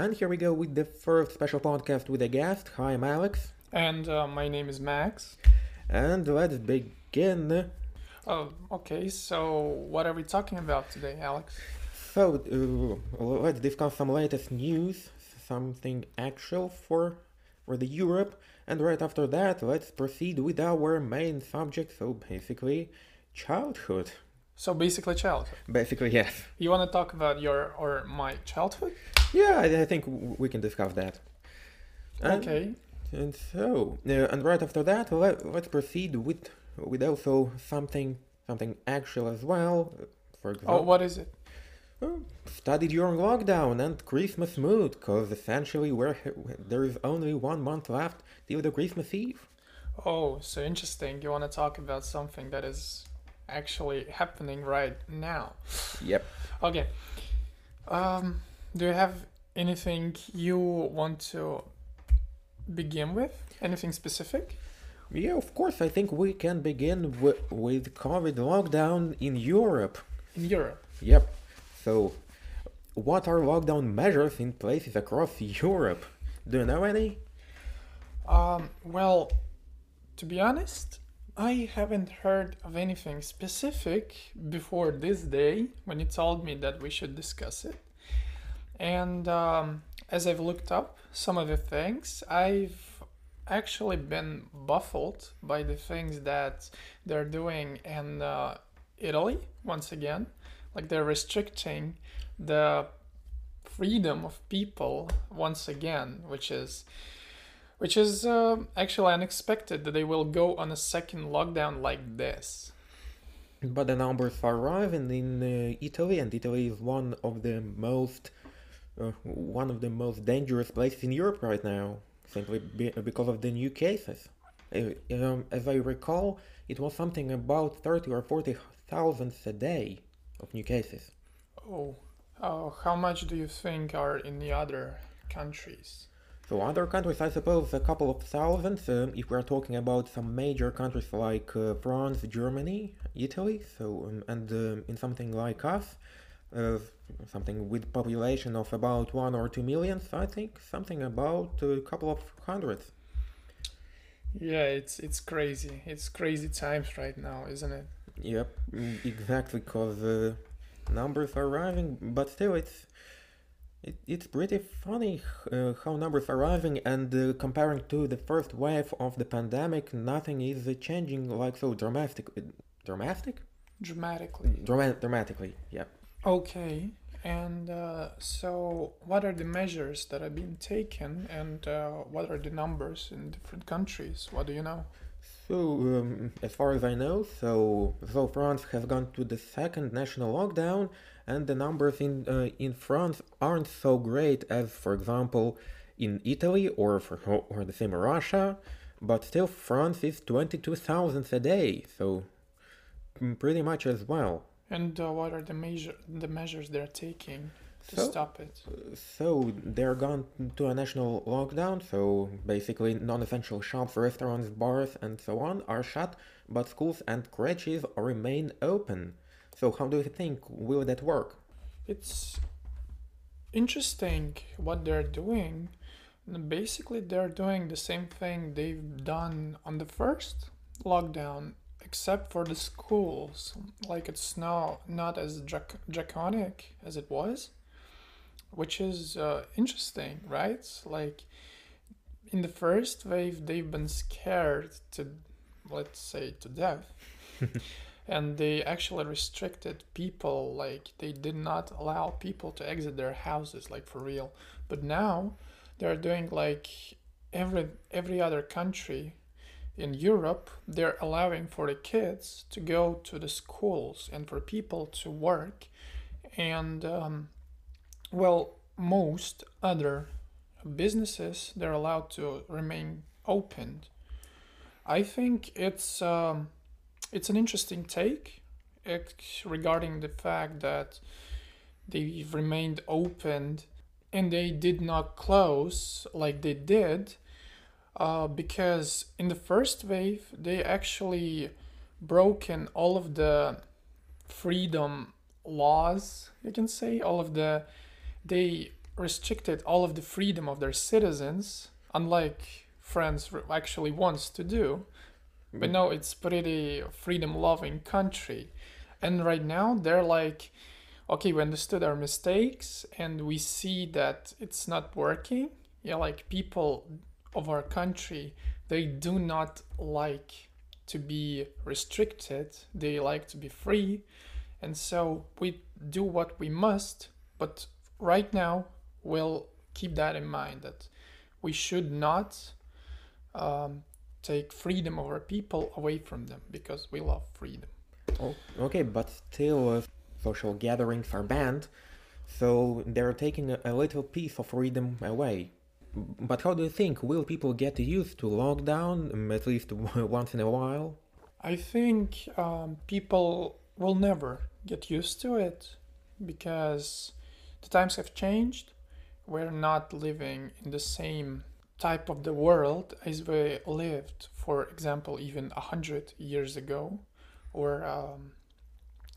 And here we go with the first special podcast with a guest. Hi, I'm Alex. And uh, my name is Max. And let's begin. Oh, okay. So, what are we talking about today, Alex? So, uh, let's discuss some latest news, something actual for for the Europe, and right after that, let's proceed with our main subject. So, basically, childhood. So basically, childhood. Basically, yes. You want to talk about your or my childhood? Yeah, I, I think we can discuss that. And, okay. And so, uh, and right after that, let, let's proceed with with also something something actual as well. For example, Oh, what is it? uh, study during lockdown and Christmas mood, because essentially we're, there is only one month left till the Christmas Eve. Oh, so interesting. You want to talk about something that is actually happening right now. Yep. Okay. Um, do you have anything you want to begin with? Anything specific? Yeah, of course. I think we can begin w- with COVID lockdown in Europe. In Europe. Yep. So, what are lockdown measures in places across Europe? Do you know any? Um, well, to be honest, I haven't heard of anything specific before this day when you told me that we should discuss it. And um, as I've looked up some of the things, I've actually been baffled by the things that they're doing in uh, Italy once again. Like they're restricting the freedom of people once again, which is which is uh, actually unexpected that they will go on a second lockdown like this. But the numbers are rising in uh, Italy, and Italy is one of the most uh, one of the most dangerous places in Europe right now, simply be- because of the new cases. Uh, um, as I recall, it was something about thirty or forty thousand a day of new cases. Oh, uh, how much do you think are in the other countries? So other countries, I suppose, a couple of thousands. Um, if we're talking about some major countries like uh, France, Germany, Italy, so um, and um, in something like us, uh, something with population of about one or two millions, I think something about a couple of hundreds. Yeah, it's it's crazy. It's crazy times right now, isn't it? Yep, exactly, because uh, numbers are rising, but still, it's it, it's pretty funny uh, how numbers are rising, and uh, comparing to the first wave of the pandemic, nothing is uh, changing like so dramatic. Dramatic? Dramatically. Drama- dramatically, yeah. Okay. And uh, so, what are the measures that have been taken, and uh, what are the numbers in different countries? What do you know? So, um, as far as I know, so so France has gone to the second national lockdown, and the numbers in uh, in France aren't so great as, for example, in Italy or for or the same Russia, but still France is twenty two thousand a day, so mm, pretty much as well. And uh, what are the measure the measures they're taking to So- stop it? So they're gone to a national lockdown. So basically, non-essential shops, restaurants, bars, and so on are shut, but schools and crèches remain open. So how do you think will that work? It's interesting what they're doing. Basically, they're doing the same thing they've done on the first lockdown, except for the schools. Like it's now not as drac- draconic as it was, which is uh, interesting, right? Like in the first wave, they've been scared to, let's say, to death. and they actually restricted people like they did not allow people to exit their houses like for real but now they're doing like every every other country in Europe they're allowing for the kids to go to the schools and for people to work and um, well most other businesses they're allowed to remain opened i think it's um, it's an interesting take regarding the fact that they've remained open and they did not close like they did uh, because in the first wave they actually broken all of the freedom laws you can say all of the they restricted all of the freedom of their citizens, unlike France actually wants to do. But no, it's pretty freedom loving country. And right now they're like, okay, we understood our mistakes and we see that it's not working. Yeah, like people of our country, they do not like to be restricted, they like to be free. And so we do what we must, but right now we'll keep that in mind that we should not um, take freedom of our people away from them because we love freedom. Oh, okay, but still, uh, social gatherings are banned, so they're taking a, a little piece of freedom away. But how do you think? Will people get used to lockdown, um, at least once in a while? I think um, people will never get used to it because the times have changed. We're not living in the same type of the world as we lived, for example, even a hundred years ago, or um,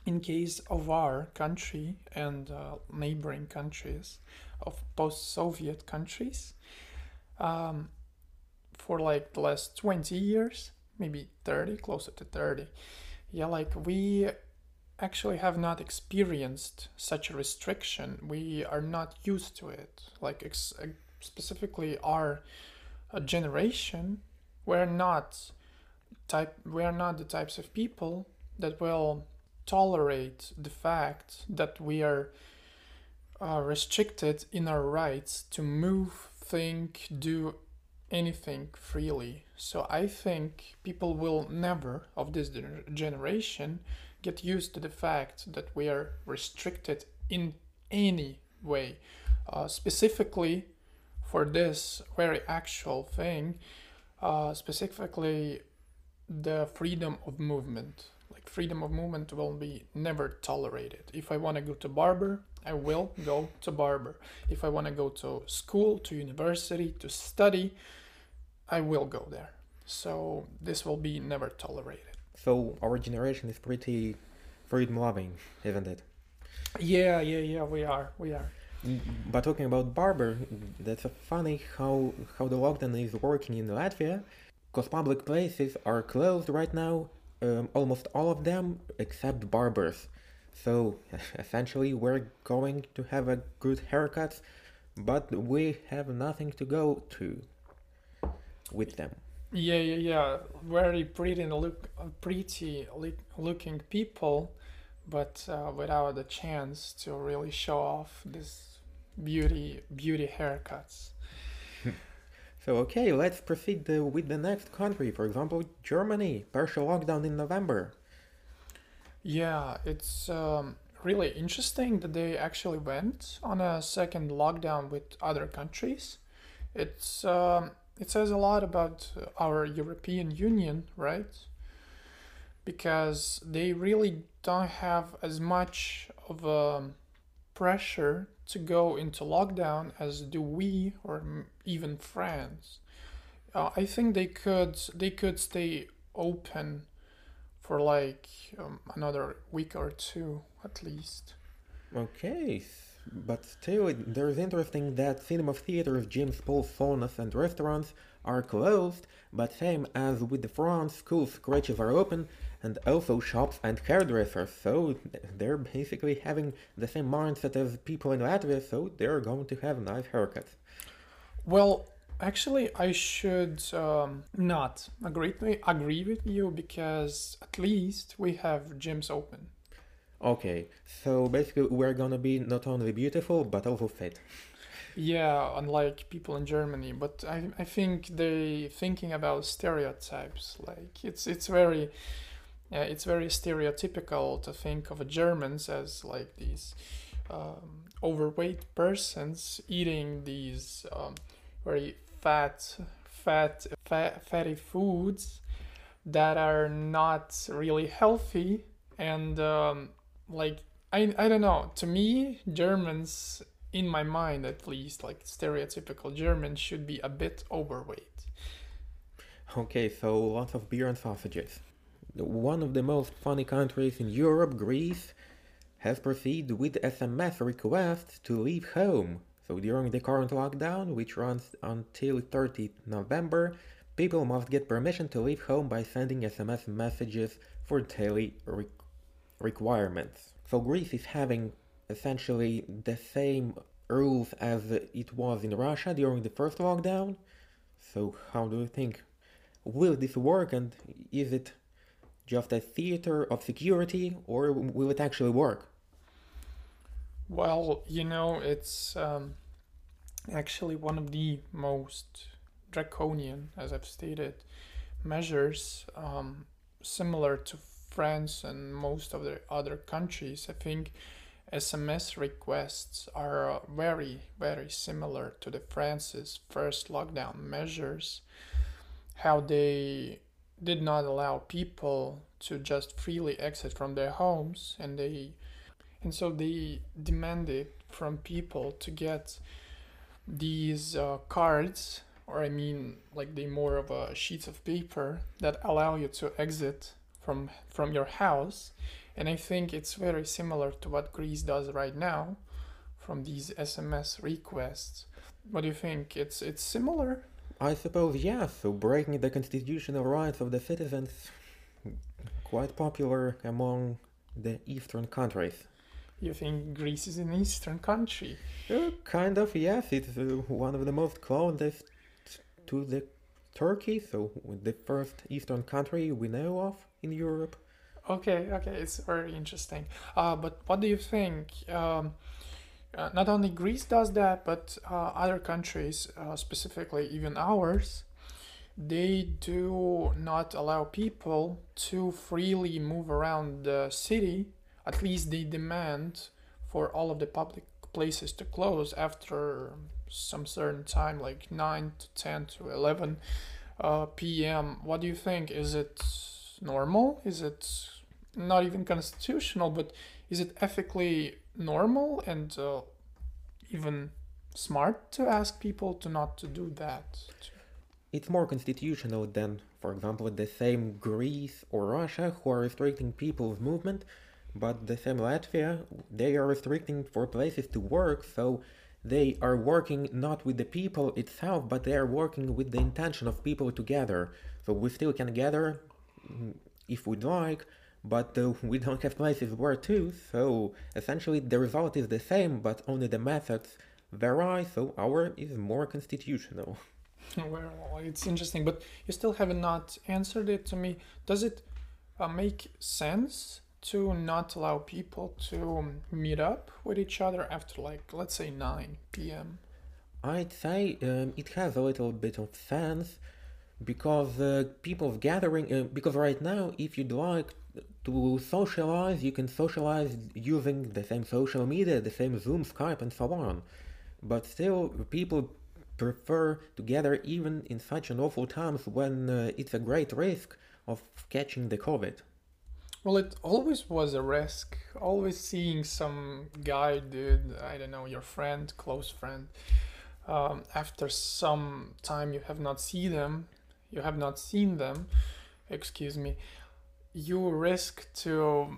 in case of our country and uh, neighboring countries of post-Soviet countries, um, for like the last 20 years, maybe 30, closer to 30, yeah, like we actually have not experienced such a restriction. We are not used to it. Like ex- specifically our uh, generation, we're not type. We are not the types of people that will tolerate the fact that we are uh, restricted in our rights to move, think, do anything freely. So I think people will never, of this generation, get used to the fact that we are restricted in any way. Uh, specifically for this very actual thing, uh, specifically the freedom of movement. Like freedom of movement will be never tolerated. If I want to go to barber, I will go to barber. If I want to go to school, to university, to study, I will go there. So this will be never tolerated. So our generation is pretty freedom loving, isn't it? Yeah, yeah, yeah. We are, we are. But talking about barber, that's funny how how the lockdown is working in Latvia, because public places are closed right now. Um, almost all of them except barbers. So essentially, we're going to have a good haircut, but we have nothing to go to with them. Yeah, yeah, yeah. Very pretty look, pretty looking people, but uh, without the chance to really show off this beauty, beauty haircuts. so okay, let's proceed uh, with the next country. For example, Germany, partial lockdown in November. Yeah, it's um, really interesting that they actually went on a second lockdown with other countries. It's um, it says a lot about our European Union, right? Because they really don't have as much of a pressure to go into lockdown as do we or even France. Uh, I think they could they could stay open for like um, another week or two at least. Okay, but still, there is interesting that cinema theaters, gyms, pools, saunas, and restaurants are closed, but same as with the France, schools, crèches are open, and also shops and hairdressers, so they're basically having the same mindset as people in Latvia, so they're going to have nice haircuts. Well, actually, I should um, not agree, agree with you because at least we have gyms open. Okay, so basically we're gonna be not only beautiful but also fit. Yeah, unlike people in Germany, but I I think they thinking about stereotypes. Like it's it's very yeah, it's very stereotypical to think of Germans as like these um, overweight persons eating these um, very fat, fat, fat, fatty foods that are not really healthy and um, like I, I don't know. To me germans in my mind at least like stereotypical germans should be a bit overweight. Okay so lots of beer and sausages. One of the most funny countries in europe greece has proceeded with sms requests to leave home So during the current lockdown, which runs until 30 November, people must get permission to leave home by sending SMS messages for daily re- requirements. So Greece is having essentially the same rules as it was in Russia during the first lockdown. So how do you think will this work and is it just a theater of security or will it actually work? Well, you know, it's um, actually one of the most draconian, as I've stated, measures um, similar to France and most of the other countries. I think SMS requests are uh, very, very similar to the France's first lockdown measures. How they did not allow people to just freely exit from their homes and they and so they demanded from people to get these uh, cards or i mean like they more of a sheets of paper that allow you to exit from from your house. And i think it's very similar to what greece does right now from these sms requests. What do you think? It's it's similar? I suppose yeah. So breaking the constitutional rights of the citizens quite popular among the eastern countries you think Greece is an eastern country? Uh, kind of, yes. It's uh, one of the most closest to the Turkey, so the first eastern country we know of in Europe. Okay, okay, it's very interesting. Uh, but what do you think? Um, uh, not only Greece does that, but uh, other countries, uh, specifically even ours, they do not allow people to freely move around the city at least they demand for all of the public places to close after some certain time, like 9 to 10 to 11 uh, p.m. What do you think? Is it normal? Is it not even constitutional, but is it ethically normal and uh, even smart to ask people to not to do that? It's more constitutional than, for example, the same Greece or Russia who are restricting people's movement but the same Latvia, they are restricting for places to work, so they are working not with the people itself, but they are working with the intention of people to gather. So we still can gather mm, if we'd like, but uh, we don't have places where to, so essentially the result is the same, but only the methods vary, so our is more constitutional. Well, it's interesting, but you still have not answered it to me. Does it uh, make sense to not allow people to meet up with each other after like let's say 9 p.m i'd say um, it has a little bit of sense because uh, people's gathering uh, because right now if you'd like to socialize you can socialize using the same social media the same zoom skype and so on. But still people prefer to gather even in such an awful times when uh, it's a great risk of catching the covid well, it always was a risk. Always seeing some guy, dude, I don't know, your friend, close friend, um, after some time you have not seen them, you have not seen them, excuse me, you risk to,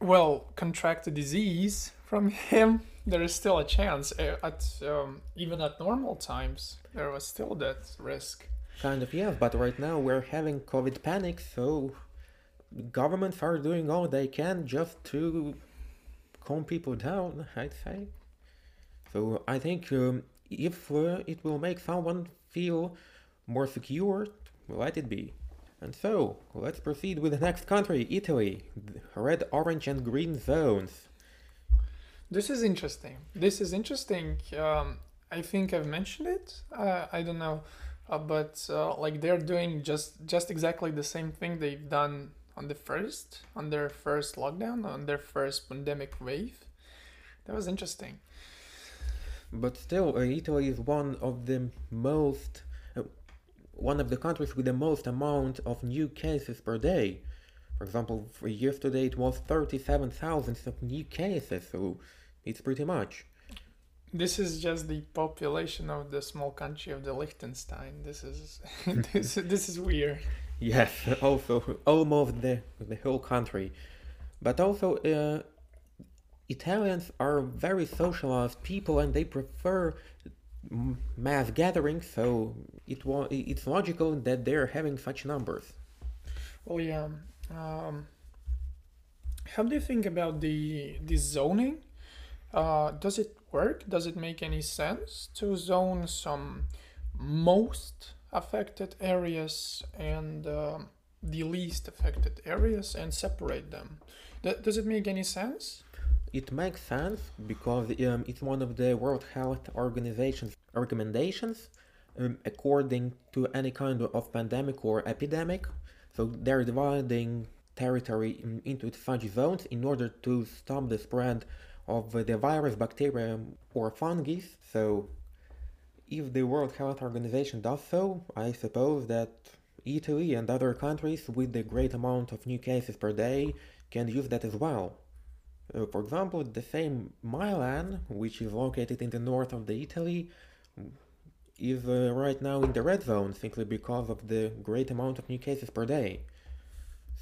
well, contract a disease from him. There is still a chance. Uh, at um, even at normal times, there was still that risk. Kind of, yeah. But right now we're having COVID panic, so governments are doing all they can just to calm people down, I'd say. So I think um, if uh, it will make someone feel more secure, let it be. And so, let's proceed with the next country, Italy. Red, orange, and green zones. This is interesting. This is interesting. Um, I think I've mentioned it. Uh, I don't know, uh, but uh, like they're doing just just exactly the same thing they've done on the first, on their first lockdown, on their first pandemic wave. That was interesting. But still, uh, Italy is one of the most, uh, one of the countries with the most amount of new cases per day. For example, for yesterday it was 37,000 of new cases, so it's pretty much. This is just the population of the small country of the Liechtenstein. This is this this is weird. Yes, also almost the the whole country, but also uh, Italians are very socialized people and they prefer mass gatherings, so it wa- it's logical that they're having such numbers. Well, yeah. Um, how do you think about the the zoning? Uh, does it work? Does it make any sense to zone some most affected areas and um the least affected areas and separate them? Th- does it make any sense? It makes sense because um, it's one of the World Health Organization's recommendations um, according to any kind of pandemic or epidemic. So they're dividing territory in- into such zones in order to stop the spread of the virus, bacteria, or fungi. So if the World Health Organization does so, I suppose that Italy and other countries with the great amount of new cases per day can use that as well. Uh, for example, the same Milan, which is located in the north of the Italy, is uh, right now in the red zone simply because of the great amount of new cases per day.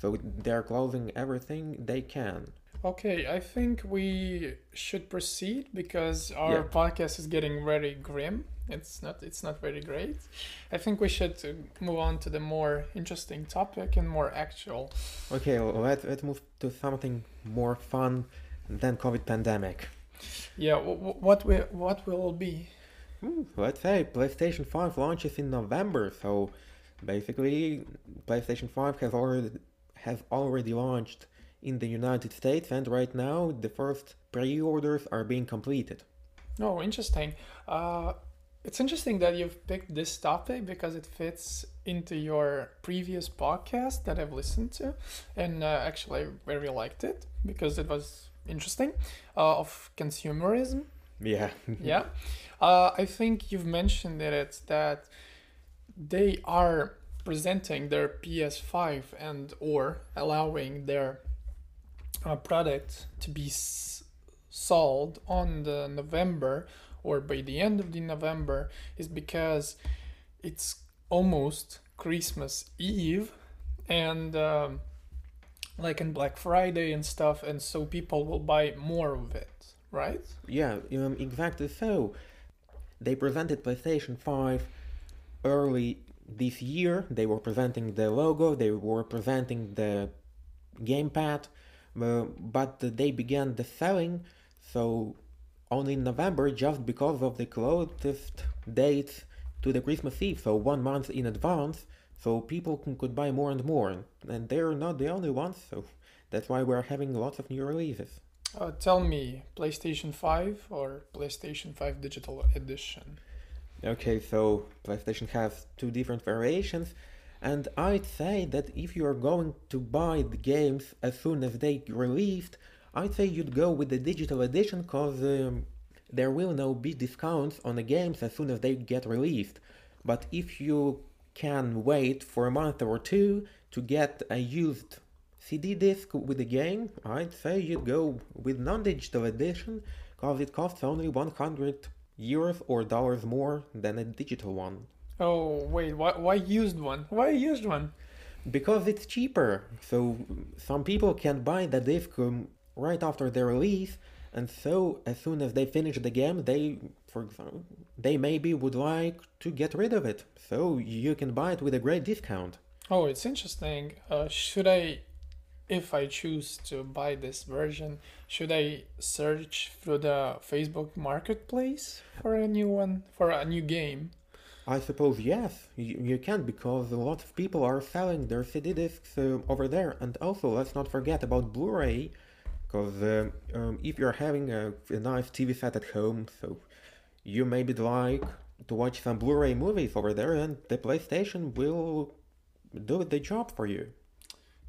So they're closing everything they can. Okay, I think we should proceed because our Yeah. podcast is getting very grim. It's not it's not very great. I think we should uh, move on to the more interesting topic and more actual. Okay, let's let's move to something more fun than COVID pandemic. Yeah, what will what will be? Hmm, let's say PlayStation 5 launches in November, so basically PlayStation 5 has already has already launched in the United States and right now the first pre-orders are being completed. Oh, interesting. Uh, it's interesting that you've picked this topic because it fits into your previous podcast that I've listened to, and uh, actually I very liked it because it was interesting uh, of consumerism. Yeah. yeah, uh, I think you've mentioned in it that they are presenting their PS5 and or allowing their uh, product to be s- sold on the November or by the end of the November is because it's almost Christmas Eve and um, like in Black Friday and stuff, and so people will buy more of it, right? Yeah, um, exactly so. They presented PlayStation 5 early this year. They were presenting the logo, they were presenting the gamepad, uh, but they began the selling so only in November just because of the closest dates to the Christmas Eve, so one month in advance, so people can, could buy more and more. And they're not the only ones, so that's why we're having lots of new releases. Uh, tell me, PlayStation 5 or PlayStation 5 Digital Edition? Okay, so PlayStation has two different variations, and I'd say that if you're going to buy the games as soon as they released, I'd say you'd go with the digital edition because um, there will now be discounts on the games as soon as they get released. But if you can wait for a month or two to get a used CD disc with the game, I'd say you'd go with non-digital edition because it costs only 100 euros or dollars more than a digital one. Oh, wait, why, why used one? Why used one? Because it's cheaper. So some people can buy the disc um, right after the release, and so as soon as they finish the game, they, for example, they maybe would like to get rid of it. So you can buy it with a great discount. Oh, it's interesting. Uh, should I, if I choose to buy this version, should I search through the Facebook Marketplace for a new one, for a new game? I suppose yes, you, you can because a lot of people are selling their CD discs uh, over there. And also, let's not forget about Blu-ray, because uh, um, if you're having a, a nice TV set at home, so you maybe like to watch some Blu-ray movies over there, and the PlayStation will do the job for you.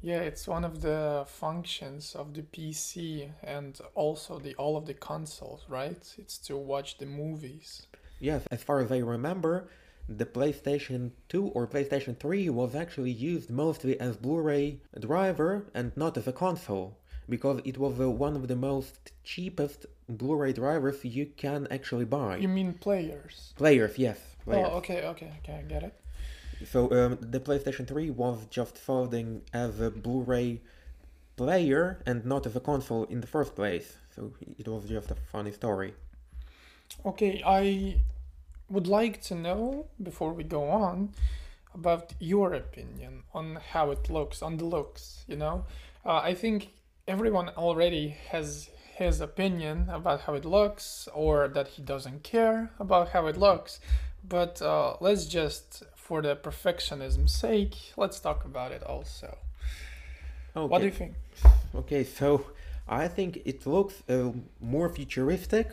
Yeah, it's one of the functions of the PC and also the all of the consoles, right? It's to watch the movies. Yes, as far as I remember, the PlayStation 2 or PlayStation 3 was actually used mostly as Blu-ray driver and not as a console, because it was one of the most cheapest Blu-ray drivers you can actually buy. You mean players? Players, yes, players. Oh, okay, okay, okay, I get it. So um, the PlayStation 3 was just folding as a Blu-ray player and not as a console in the first place. So it was just a funny story. Okay, I would like to know before we go on about your opinion on how it looks, on the looks, you know? Uh, I think everyone already has his opinion about how it looks or that he doesn't care about how it looks. But uh, let's just, for the perfectionism's sake, let's talk about it also. Okay. What do you think? Okay, so I think it looks uh, more futuristic,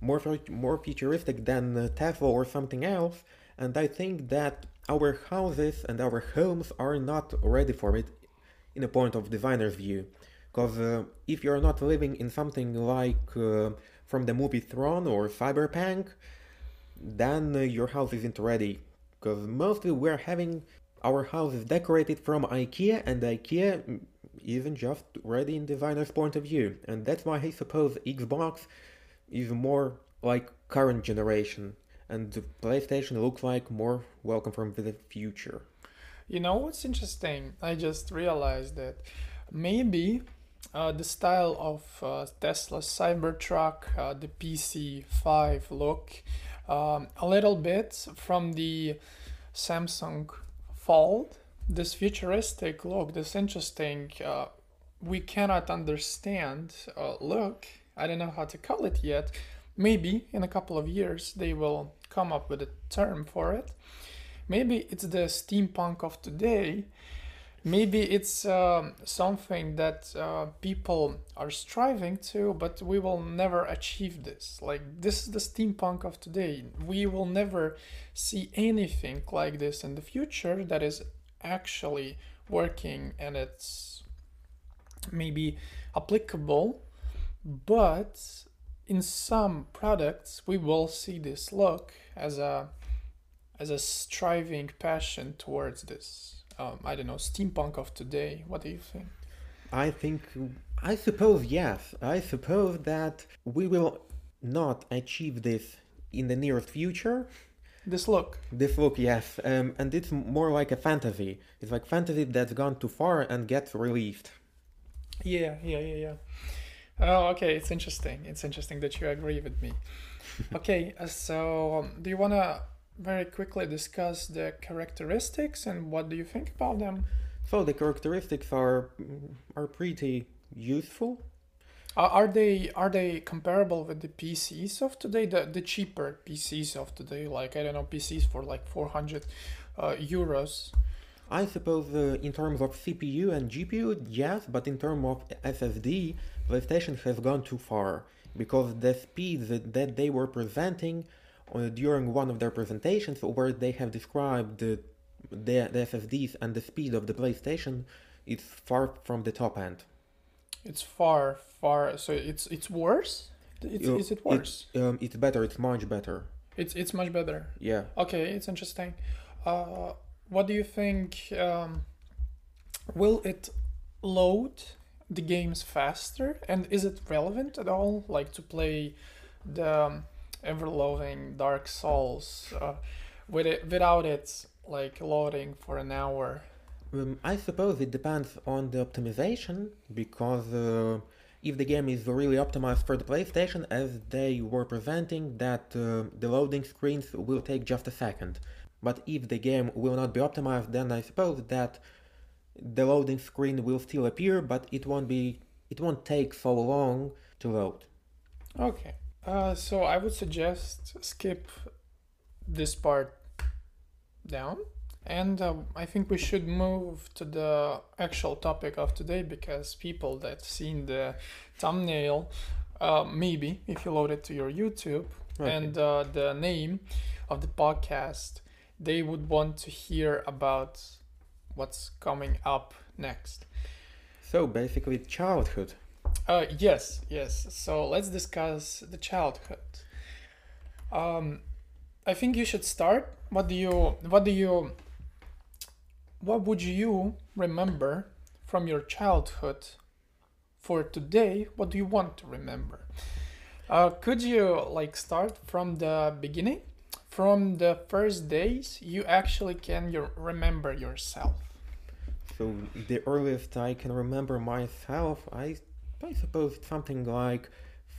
more more futuristic than uh, Tesla or something else, and I think that our houses and our homes are not ready for it in a point of designer's view. Because uh, if you're not living in something like uh, from the movie Tron or Cyberpunk, then uh, your house isn't ready. Because mostly we're having our houses decorated from IKEA, and IKEA mm, isn't just ready in designer's point of view. And that's why I suppose Xbox is more like current generation, and the PlayStation looks like more welcome from the future. You know what's interesting? I just realized that maybe uh, the style of uh, Tesla's Cybertruck, uh, the PS5 look, um, a little bit from the Samsung Fold, this futuristic look, this interesting, uh, we cannot understand uh, look. I don't know how to call it yet. Maybe in a couple of years they will come up with a term for it. Maybe it's the steampunk of today. Maybe it's um, something that uh, people are striving to, but we will never achieve this. Like, this is the steampunk of today. We will never see anything like this in the future that is actually working and it's maybe applicable, but in some products we will see this look as a as a striving passion towards this. Um, I don't know, steampunk of today. What do you think? I think, I suppose, yes. I suppose that we will not achieve this in the nearest future. This look. This look, yes. Um, and it's more like a fantasy. It's like fantasy that's gone too far and gets released. Yeah, yeah, yeah, yeah. Oh, okay. It's interesting. It's interesting that you agree with me. okay, uh, so um, do you want to very quickly discuss the characteristics and what do you think about them? So the characteristics are are pretty useful. Are they are they comparable with the PCs of today? The the cheaper PCs of today, like I don't know, PCs for like four hundred uh, euros. I suppose uh, in terms of CPU and GPU, yes, but in terms of SSD, PlayStation has gone too far because the speeds that they were presenting during one of their presentations, where they have described the, the, the SSDs and the speed of the PlayStation, is far from the top end. It's far, far. So it's it's worse. It's, Uh, is it worse? It's, um, it's better. It's much better. It's it's much better. Yeah. Okay, it's interesting. Uh, what do you think? Um, will it load the games faster, and is it relevant at all? Like to play the um, ever-loving Dark Souls uh, with it without it like loading for an hour? Um, I suppose it depends on the optimization because uh, if the game is really optimized for the PlayStation, as they were presenting, that uh, the loading screens will take just a second. But if the game will not be optimized, then I suppose that the loading screen will still appear, but it won't be it won't take so long to load. Okay. Uh, so I would suggest skip this part down. And uh, I think we should move to the actual topic of today because people that seen the thumbnail, uh, maybe if you load it to your YouTube Okay. and uh, the name of the podcast, they would want to hear about what's coming up next. So basically, childhood. Uh, yes, yes. So let's discuss the childhood. Um, I think you should start. What do you, what do you, what would you remember from your childhood for today? What do you want to remember? Uh, could you like start from the beginning? From the first days you actually can your, remember yourself. So the earliest I can remember myself, I, I suppose it's something like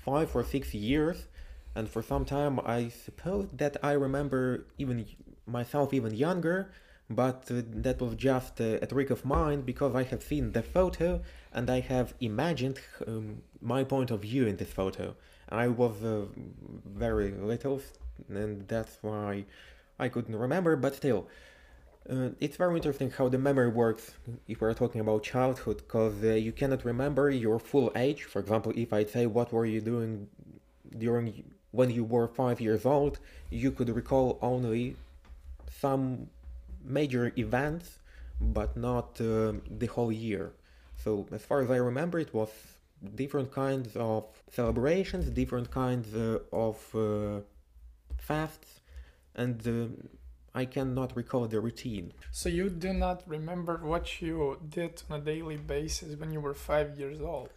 five or six years, and for some time I suppose that I remember even myself even younger, but uh, that was just uh, a trick of mine because I have seen the photo and I have imagined um, my point of view in this photo. I was uh, very little, and that's why I couldn't remember, but still. Uh, it's very interesting how the memory works if we're talking about childhood, because uh, you cannot remember your full age. For example, if I say what were you doing during when you were five years old, you could recall only some major events, but not uh, the whole year. So as far as I remember, it was different kinds of celebrations, different kinds uh, of uh, fasts, and uh, I cannot recall the routine. So you do not remember what you did on a daily basis when you were five years old?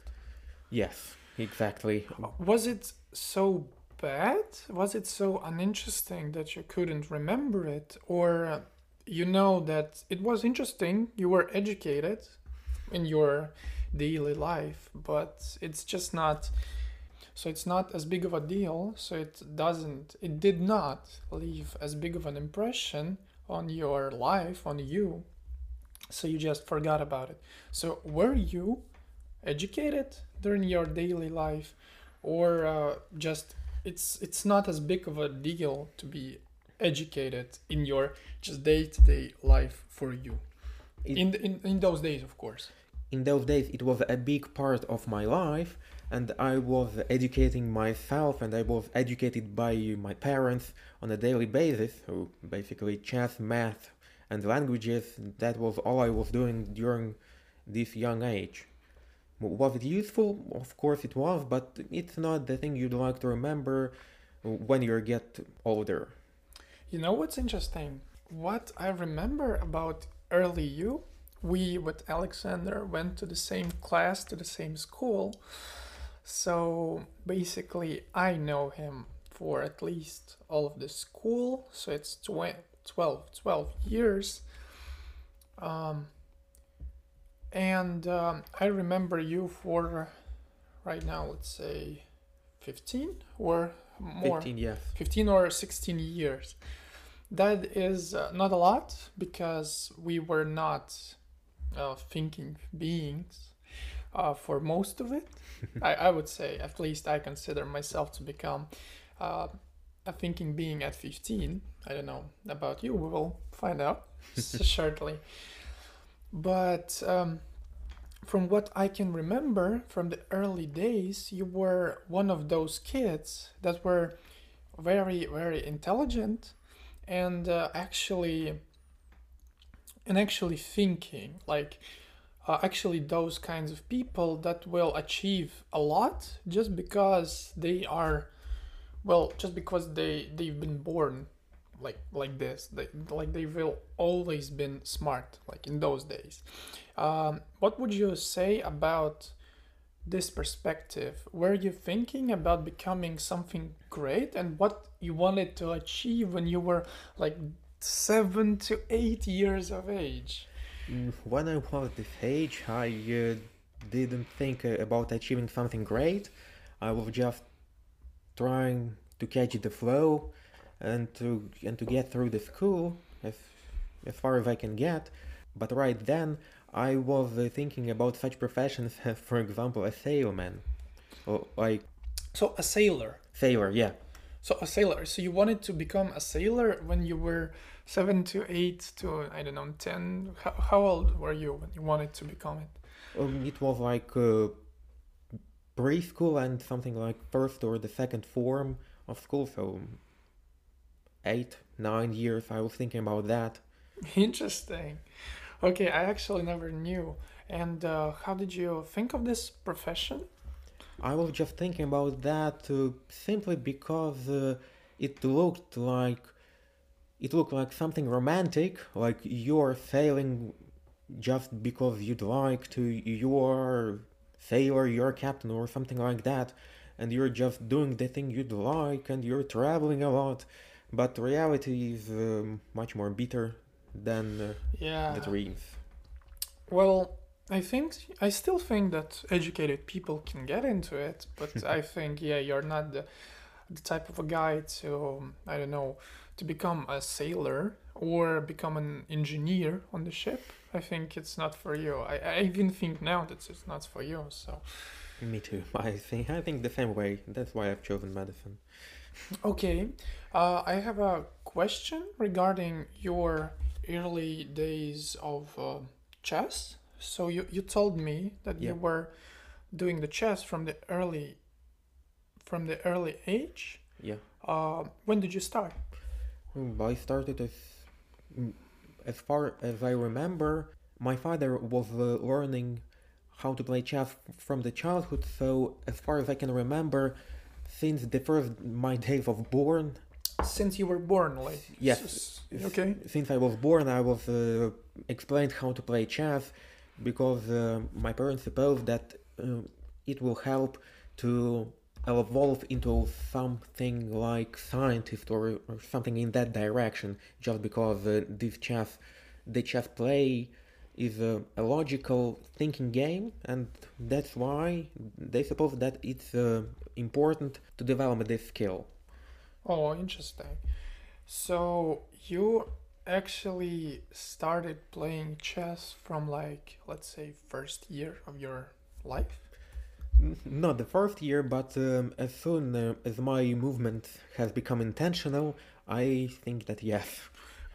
Yes, exactly. Was it so bad? Was it so uninteresting that you couldn't remember it? Or uh, you know that it was interesting, you were educated in your daily life, but it's just not so it's not as big of a deal so it doesn't it did not leave as big of an impression on your life on you. So you just forgot about it. So were you educated during your daily life or uh, just it's it's not as big of a deal to be educated in your just day-to-day life for you? It- in, the, in in those days of course. In those days it was a big part of my life and i was educating myself and i was educated by my parents on a daily basis so basically chess math and languages that was all i was doing during this young age was it useful of course it was but it's not the thing you'd like to remember when you get older You know what's interesting? What I remember about early you, we with Alexander went to the same class, to the same school. So basically, I know him for at least all of the school. So it's tw- 12, 12 years. Um, and um, I remember you for right now, let's say 15 or more. 15 yes 15 or 16 years. That is uh, not a lot because we were not uh, thinking beings uh, for most of it. I, I would say, at least I consider myself to become uh, a thinking being at 15. I don't know about you, we will find out shortly. But um, from what I can remember from the early days, you were one of those kids that were very, very intelligent and uh, actually and actually thinking like uh, actually those kinds of people that will achieve a lot just because they are well just because they they've been born like like this. They like they will always been smart like in those days. Um, what would you say about this perspective? Were you thinking about becoming something great and what you wanted to achieve when you were like seven to eight years of age When I was this age, I uh, didn't think uh, about achieving something great. I was just trying to catch the flow and to and to get through the school as as far as I can get. But right then, I was uh, thinking about such professions as, for example, a sailorman, or like so a sailor sailor. Yeah, so a sailor so you wanted to become a sailor when you were seven to eight to i don't know ten how, how old were you when you wanted to become it um, it was like uh, preschool and something like first or the second form of school. So eight, nine years. I was thinking about that. Interesting. Okay, I actually never knew. And uh, how did you think of this profession? I was just thinking about that uh, simply because uh, it looked like it looked like something romantic, like you're sailing just because you'd like to. You're sailor, you're captain, or something like that, and you're just doing the thing you'd like, and you're traveling a lot. But reality is um, much more bitter than uh, Yeah. the dreams. Well, I think I still think that educated people can get into it, but I think yeah, you're not the the type of a guy to I don't know to become a sailor or become an engineer on the ship. I think it's not for you. I, I even think now that it's not for you. So Me too. I think I think the same way. That's why I've chosen medicine. okay, uh, I have a question regarding your early days of uh, chess. So you you told me that Yeah. you were doing the chess from the early from the early age. Yeah. Uh, when did you start? I started as as far as I remember, my father was uh, learning how to play chess from the childhood. So as far as I can remember, since the first my days of born, Since you were born, like Yes. okay. since I was born, I was uh, explained how to play chess because uh, my parents supposed that uh, it will help to evolve into something like scientist or, or something in that direction. Just because uh, this chess, the chess play, is a, a logical thinking game, and that's why they suppose that it's uh, important to develop this skill. Oh, interesting. So you actually started playing chess from like let's say first year of your life? Not the first year, but um, as soon uh, as my movement has become intentional, I think that yes.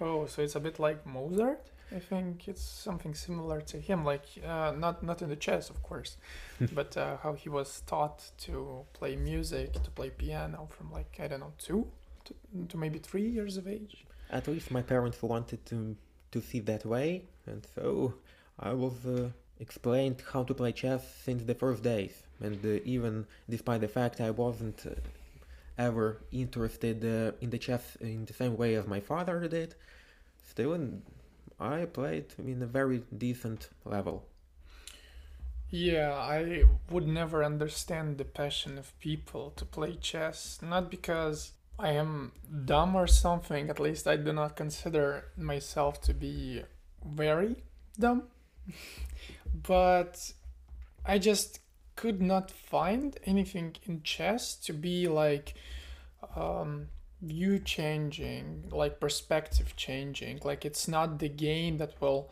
Oh, so it's a bit like Mozart. I think it's something similar to him, like uh, not not in the chess, of course, but uh, how he was taught to play music, to play piano from like I don't know two to, to maybe three years of age. At least my parents wanted to to see that way, and so I was uh, explained how to play chess since the first days. And uh, even despite the fact I wasn't uh, ever interested uh, in the chess in the same way as my father did, still I played in a very decent level. Yeah, I would never understand the passion of people to play chess, not because I am dumb or something, at least I do not consider myself to be very dumb, but I just could not find anything in chess to be like um, view changing, like perspective changing. Like it's not the game that will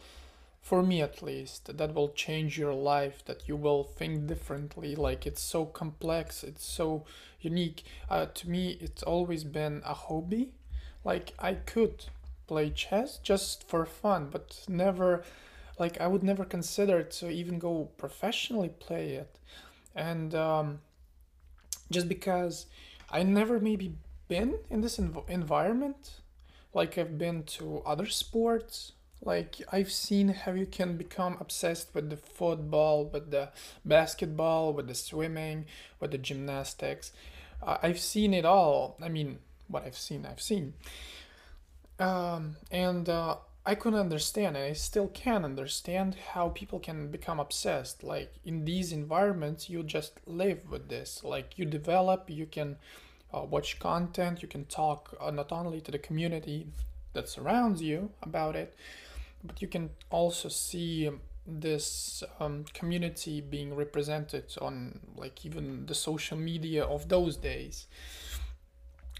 for me at least that will change your life that you will think differently. Like it's so complex it's so unique. Uh, to me it's always been a hobby. Like i could play chess just for fun but never like i would never consider to even go professionally play it and um, just because i never maybe been in this env- environment like i've been to other sports like I've seen how you can become obsessed with the football, with the basketball, with the swimming, with the gymnastics. Uh, I've seen it all. I mean, what I've seen, I've seen. Um, and uh, I couldn't understand, and I still can understand how people can become obsessed. Like in these environments, you just live with this. Like you develop, you can uh, watch content, you can talk uh, not only to the community that surrounds you about it, but you can also see this um, community being represented on like even the social media of those days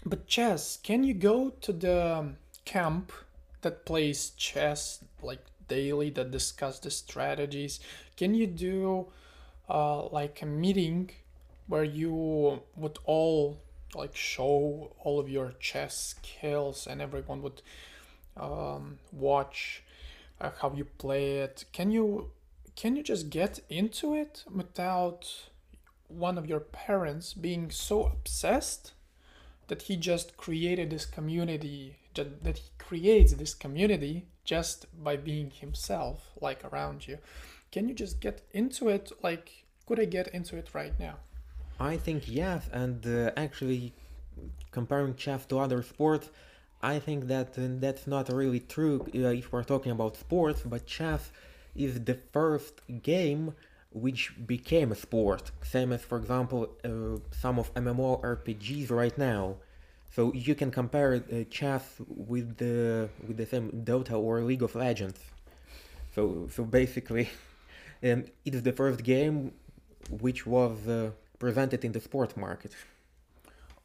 but chess can you go to the camp that plays chess like daily that discuss the strategies can you do uh, like a meeting where you would all like show all of your chess skills and everyone would um, watch uh, how you play it? Can you can you just get into it without one of your parents being so obsessed that he just created this community that he creates this community just by being himself like around you. Can you just get into it? Like could i get into it right now? I think yes, and uh, actually, comparing chess to other sports, I think that uh, that's not really true uh, if we're talking about sports, but chess is the first game which became a sport, same as, for example, uh, some of MMORPGs right now. So you can compare uh, chess with the with the same Dota or League of Legends. So so basically, um, it is the first game which was uh, presented in the sport market.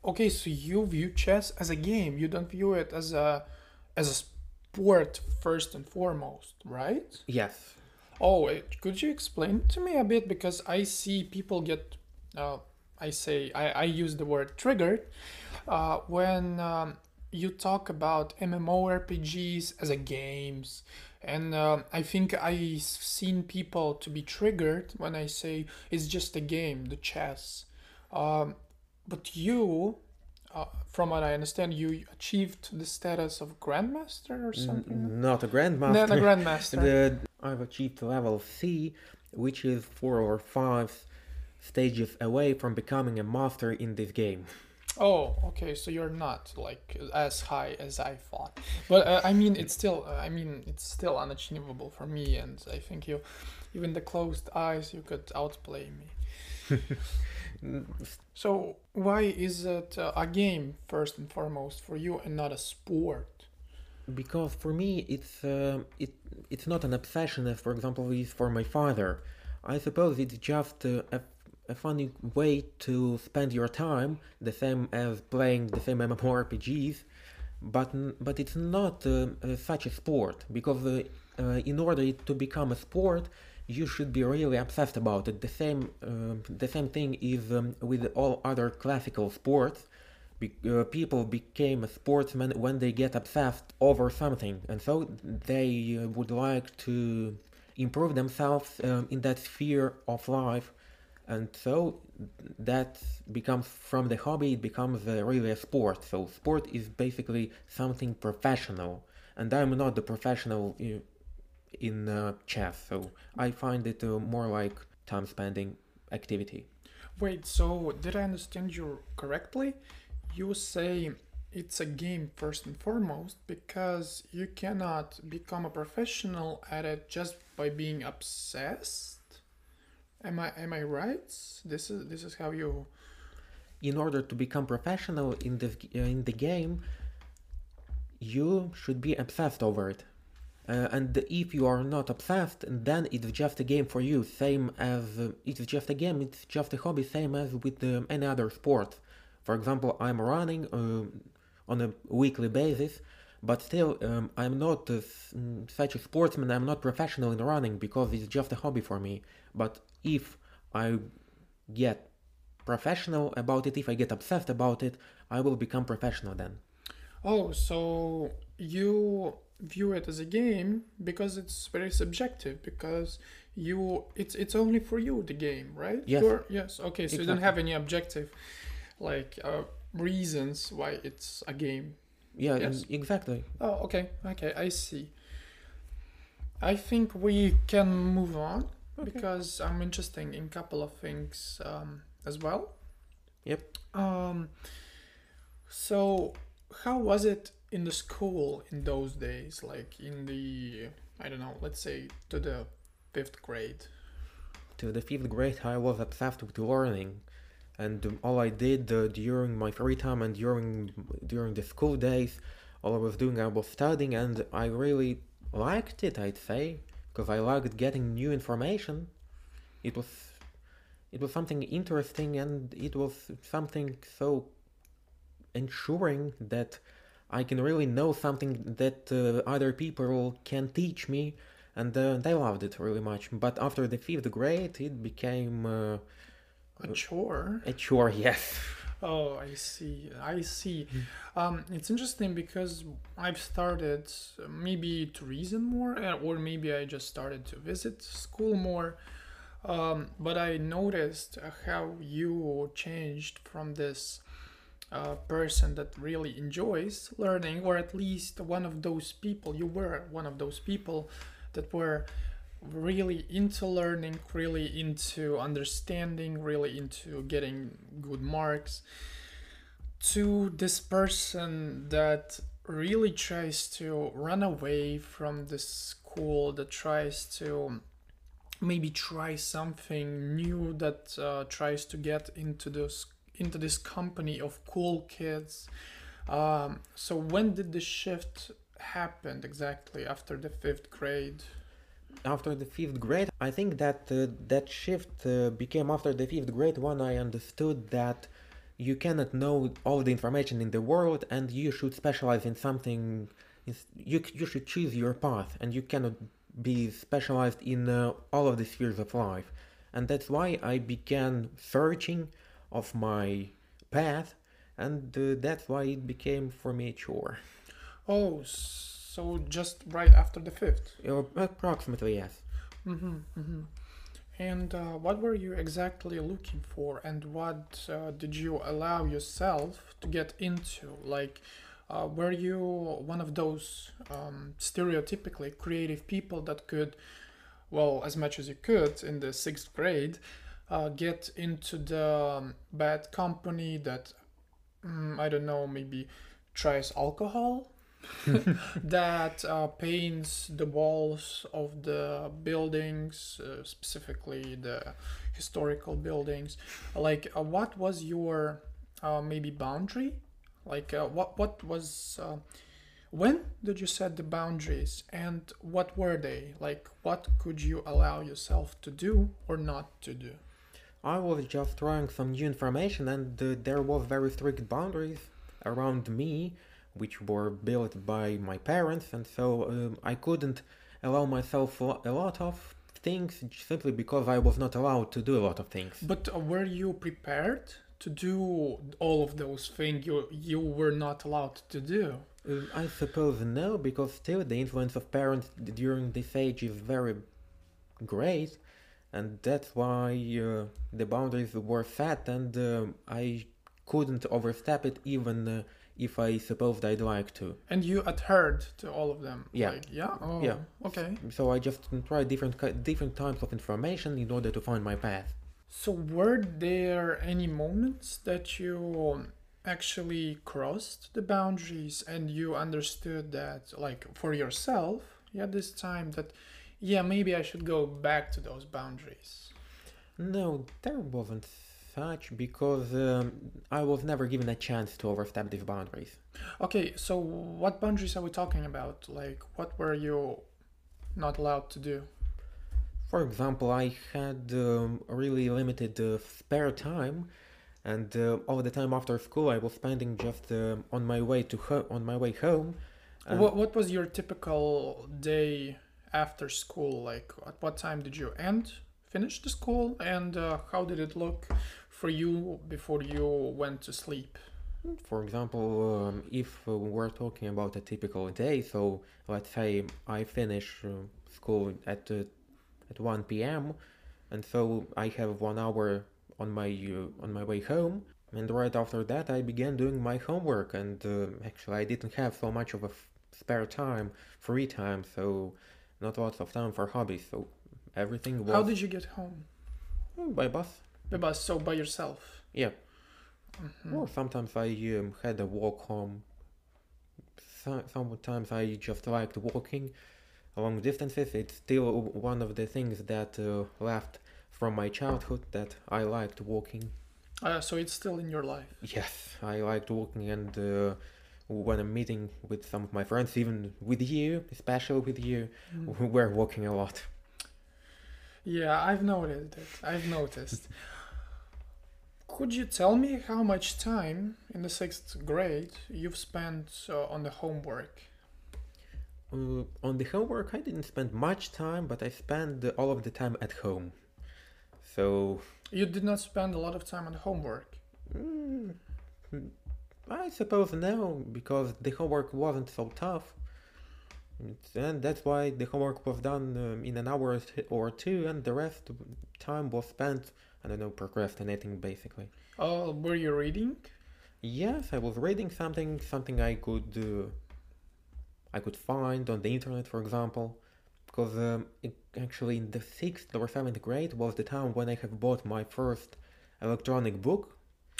Okay, so you view chess as a game. You don't view it as a as a sport first and foremost, right? Yes. Oh, it, could you explain to me a bit because I see people get uh, I say I, I use the word triggered uh, when um, you talk about MMORPGs as a games, and uh, I think I've seen people to be triggered when I say it's just a game, the chess. Um, but you, uh, from what I understand, you achieved the status of grandmaster or something. N- not a grandmaster. Not a grandmaster. the, I've achieved level C, which is four or five stages away from becoming a master in this game. Oh, okay. So you're not like as high as I thought, but uh, I mean, it's still. Uh, I mean, it's still unachievable for me, and I think you, even the closed eyes, you could outplay me. so why is it uh, a game first and foremost for you, and not a sport? Because for me, it's uh, it it's not an obsession as, for example, is for my father. I suppose it's just uh, a a funny way to spend your time, the same as playing the same MMORPGs, but but it's not uh, uh, such a sport because uh, uh, in order to become a sport, you should be really obsessed about it. The same um, the same thing is um, with all other classical sports. Be- uh, people became a sportsman when they get obsessed over something, and so they uh, would like to improve themselves um, in that sphere of life and so that becomes from the hobby it becomes uh, really a sport. So sport is basically something professional. And i'm not the professional in, in uh, chess. So i find it uh, more like time spending activity. Wait so did i understand you correctly? You say it's a game first and foremost because you cannot become a professional at it just by being obsessed Am I am I right? This is this is how you. In order to become professional in the in the game, you should be obsessed over it. Uh, and if you are not obsessed, then it's just a game for you. Same as uh, it's just a game. It's just a hobby. Same as with uh, any other sport. For example, I'm running uh, on a weekly basis, but still, um, I'm not such a sportsman. I'm not professional in running because it's just a hobby for me. But if I get professional about it, if I get obsessed about it, I will become professional then. Oh, so you view it as a game because it's very subjective because you it's it's only for you the game, right? Yes. You're, yes. Okay, so exactly. you don't have any objective like uh, reasons why it's a game. Yeah, yes. exactly. Oh, okay. Okay, I see. I think we can move on okay. because I'm interested in a couple of things um, as well. Yep. Um, so, how was it in the school in those days? Like in the, I don't know, let's say to the fifth grade? To the fifth grade, I was obsessed with learning. And all I did uh, during my free time and during during the school days, all I was doing, I was studying, and I really liked it. I'd say because I liked getting new information. It was it was something interesting and it was something so ensuring that I can really know something that uh, other people can teach me and uh, they loved it really much. But after the fifth grade, it became uh, a chore. A chore, yes. Oh, I see. I see. Um, it's interesting because I've started maybe to reason more, uh, or maybe I just started to visit school more. Um, but I noticed how you changed from this uh, person that really enjoys learning, or at least one of those people. You were one of those people that were really into learning, really into understanding, really into getting good marks, to this person that really tries to run away from the school, that tries to maybe try something new, that uh, tries to get into this into this company of cool kids. Um, so when did the shift happen exactly after the fifth grade? After the fifth grade. I think that uh, that shift uh, became after the fifth grade when I understood that you cannot know all the information in the world and you should specialize in something. You, you should choose your path and you cannot be specialized in uh, all of the spheres of life. And that's why I began searching of my path and uh, that's why it became for me a chore. Oh, so just right after the fifth? Approximately, yes. Mm-hmm, mm-hmm. And uh, what were you exactly looking for, and what uh, did you allow yourself to get into? Like, uh, were you one of those um, stereotypically creative people that could, well, as much as you could in the sixth grade, uh, get into the um, bad company that, mm, I don't know, maybe tries alcohol that uh, paints the walls of the buildings, uh, specifically the historical buildings. Like, uh, what was your uh, maybe boundary? Like, uh, what what was uh, when did you set the boundaries, and what were they? Like, what could you allow yourself to do or not to do? I was just trying some new information, and there was very strict boundaries around me which were built by my parents, and so um, I couldn't allow myself a lot of things simply because I was not allowed to do a lot of things. But uh, were you prepared to do all of those things you you were not allowed to do? Uh, I suppose no, because still the influence of parents during this age is very great, and that's why uh, the boundaries were set, and uh, I couldn't overstep it even uh, if I supposed I'd like to. And you adhered to all of them. Yeah. Like, yeah. Oh, yeah. Okay. So I just tried different different types of information in order to find my path. So were there any moments that you actually crossed the boundaries and you understood that, like for yourself, yeah, this time that, yeah, maybe I should go back to those boundaries. No, there wasn't such because um, I was never given a chance to overstep these boundaries. Okay, so what boundaries are we talking about? Like, what were you not allowed to do? For example, I had um, really limited uh, spare time, and uh, all the time after school I was spending just uh, on my way to ho- on my way home. What What was your typical day after school? Like, at what time did you end? Finish the school, and uh, how did it look for you before you went to sleep? For example, um, if we're talking about a typical day, so let's say I finish uh, school at uh, at 1 p.m. and so I have one hour on my uh, on my way home, and right after that I began doing my homework. And uh, actually, I didn't have so much of a f- spare time, free time, so not lots of time for hobbies. So everything was. How did you get home? By bus. By bus, so by yourself. Yeah. Mm-hmm. Or sometimes I um, had a walk home. So, sometimes I just liked walking long distances. It's still one of the things that uh, left from my childhood that I liked walking. Uh, so it's still in your life. Yes, I liked walking, and uh, when I'm meeting with some of my friends, even with you, especially with you, mm. we're walking a lot. Yeah, I've noticed it. I've noticed. Could you tell me how much time in the sixth grade you've spent uh, on the homework? Uh, on the homework, I didn't spend much time, but I spent all of the time at home. So. You did not spend a lot of time on homework? Mm, I suppose no, because the homework wasn't so tough. And that's why the homework was done um, in an hour or two, and the rest time was spent I don't know, procrastinating basically. Oh, were you reading? Yes, I was reading something, something I could, uh, I could find on the internet, for example, because um, it, actually in the sixth or seventh grade was the time when I have bought my first electronic book.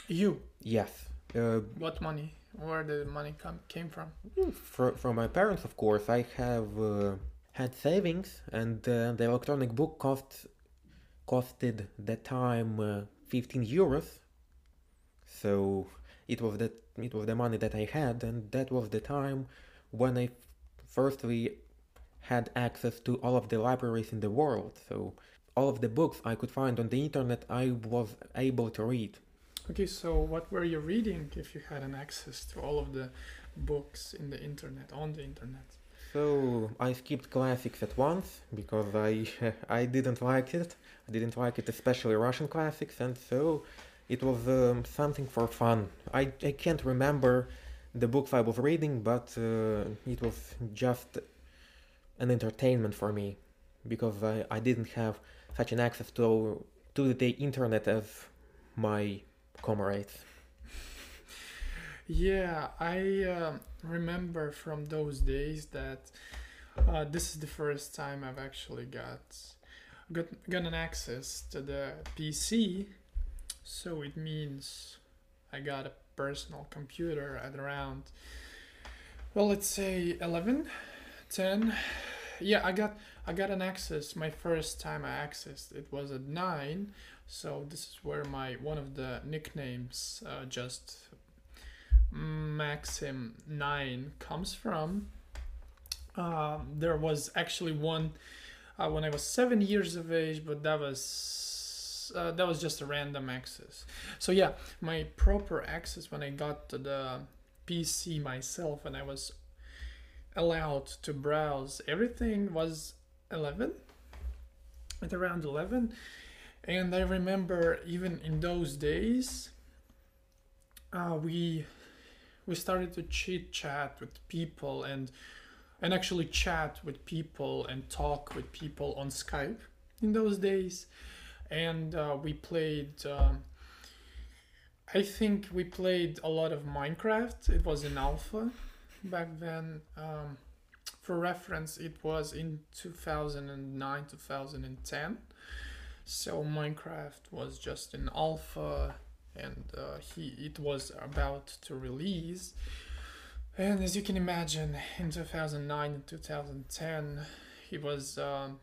You? Yes. Uh, what money? Where the money come came from? For, from my parents, of course. I have uh, had savings, and uh, the electronic book costs costed the time uh, 15 euros so it was that it was the money that I had and that was the time when I firstly had access to all of the libraries in the world. So all of the books I could find on the internet, I was able to read. Okay, so what were you reading if you had an access to all of the books in the internet on the internet? So I skipped classics at once because I I didn't like it. I didn't like it, especially Russian classics, and so it was um, something for fun. I, I can't remember the books I was reading, but uh, it was just an entertainment for me because I, I didn't have such an access to to the internet as my comrades. Yeah, I uh, remember from those days that uh, this is the first time I've actually got got got an access to the PC. So it means I got a personal computer at around well, let's say 11, 10. Yeah, I got I got an access. My first time I accessed it was at nine, so this is where my one of the nicknames uh, just Maxim nine comes from. Um, there was actually one uh, when I was seven years of age, but that was uh, that was just a random access. So yeah, my proper access when I got to the PC myself and I was allowed to browse everything was 11 at around 11 and i remember even in those days uh, we we started to chit chat with people and and actually chat with people and talk with people on skype in those days and uh, we played um, i think we played a lot of minecraft it was in alpha back then um, for reference, it was in 2009 2010. So Minecraft was just in alpha and uh, he it was about to release. And as you can imagine, in 2009 and 2010, he was um,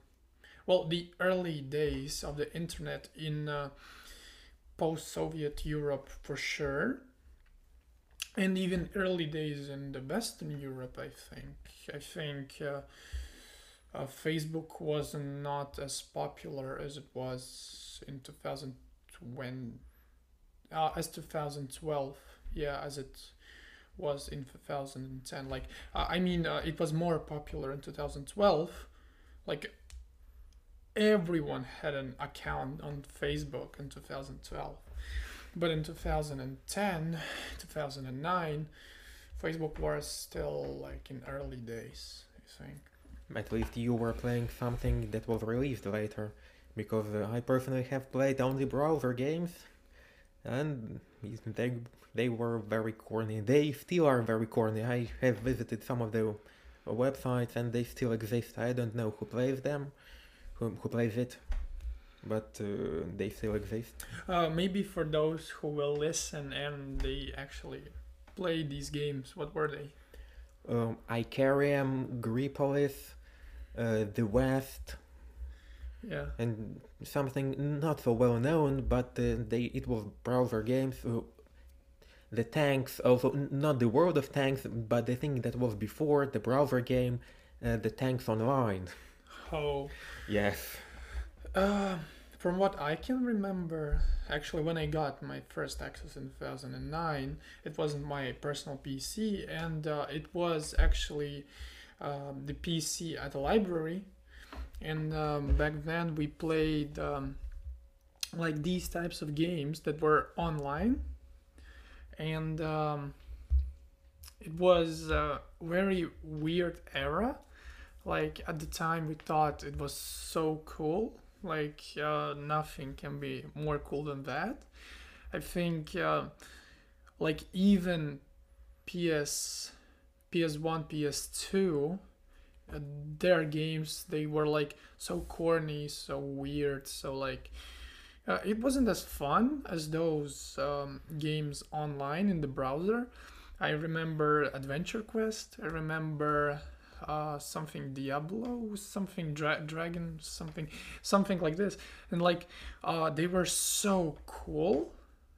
well the early days of the internet in uh, post-Soviet Europe for sure and even early days in the Western Europe, I think. I think uh, uh, Facebook was not as popular as it was in 2020, uh, as 2012. Yeah, as it was in 2010. Like, uh, I mean, uh, it was more popular in 2012. Like, everyone had an account on Facebook in 2012 but in 2010, 2009, Facebook was still like in early days, I think. At least you were playing something that was released later, because uh, I personally have played only browser games, and they they were very corny. They still are very corny. I have visited some of the websites, and they still exist. I don't know who plays them, who who plays it, but uh, they still exist. Uh, maybe for those who will listen and they actually play these games, what were they? Um, Ikariam, Grepolis, uh, The West, yeah, and something not so well known, but uh, they it was browser games. Uh, the tanks, also not the World of Tanks, but the thing that was before the browser game, uh, the Tanks Online. Oh, yes. Uh, from what I can remember, actually, when I got my first access in 2009, it wasn't my personal PC, and uh, it was actually um, the PC at the library. And um, back then, we played um, like these types of games that were online, and um, it was a very weird era. Like at the time, we thought it was so cool like uh, nothing can be more cool than that. I think uh, like even PS PS1, PS2 uh, their games they were like so corny, so weird, so like uh, it wasn't as fun as those um, games online in the browser. I remember Adventure Quest. I remember uh, something Diablo, something dra- Dragon, something, something like this, and like uh, they were so cool.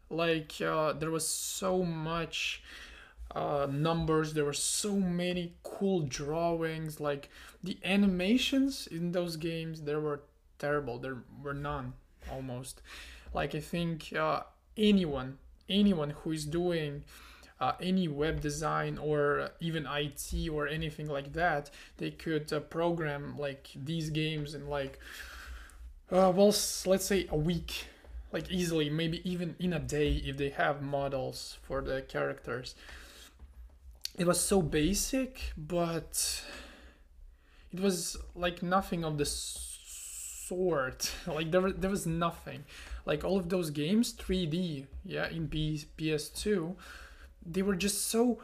Like uh, there was so much uh, numbers. There were so many cool drawings. Like the animations in those games, there were terrible. There were none almost. Like I think uh, anyone, anyone who is doing uh, any web design or even IT or anything like that, they could uh, program like these games in like, uh, well, let's say a week, like easily, maybe even in a day if they have models for the characters. It was so basic, but it was like nothing of the sort. Like there, there was nothing. Like all of those games, 3D, yeah, in P- PS2, they were just so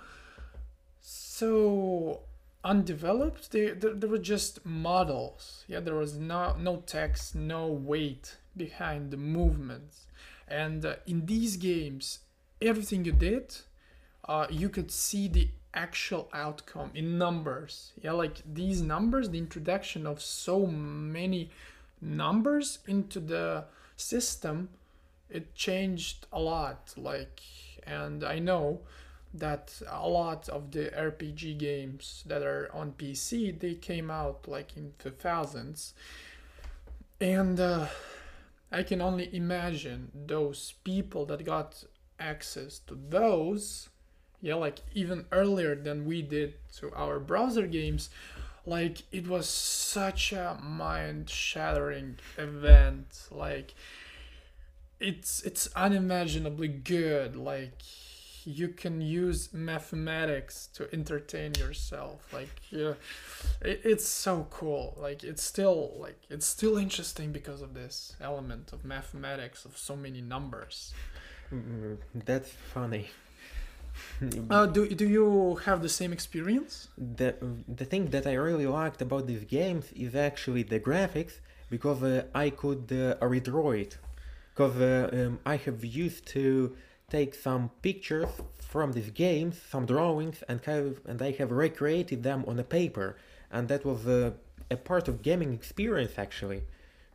so undeveloped they there, there were just models yeah there was no no text no weight behind the movements and uh, in these games everything you did uh, you could see the actual outcome in numbers yeah like these numbers the introduction of so many numbers into the system it changed a lot like and i know that a lot of the RPG games that are on PC they came out like in the thousands, and uh, I can only imagine those people that got access to those, yeah, like even earlier than we did to our browser games. Like it was such a mind-shattering event. Like it's it's unimaginably good. Like you can use mathematics to entertain yourself like yeah it, it's so cool like it's still like it's still interesting because of this element of mathematics of so many numbers That's funny. uh, do, do you have the same experience? The the thing that I really liked about these games is actually the graphics because uh, I could uh, redraw it. Because uh, um, I have used to take some pictures from these games, some drawings, and have and I have recreated them on a paper, and that was uh, a part of gaming experience actually.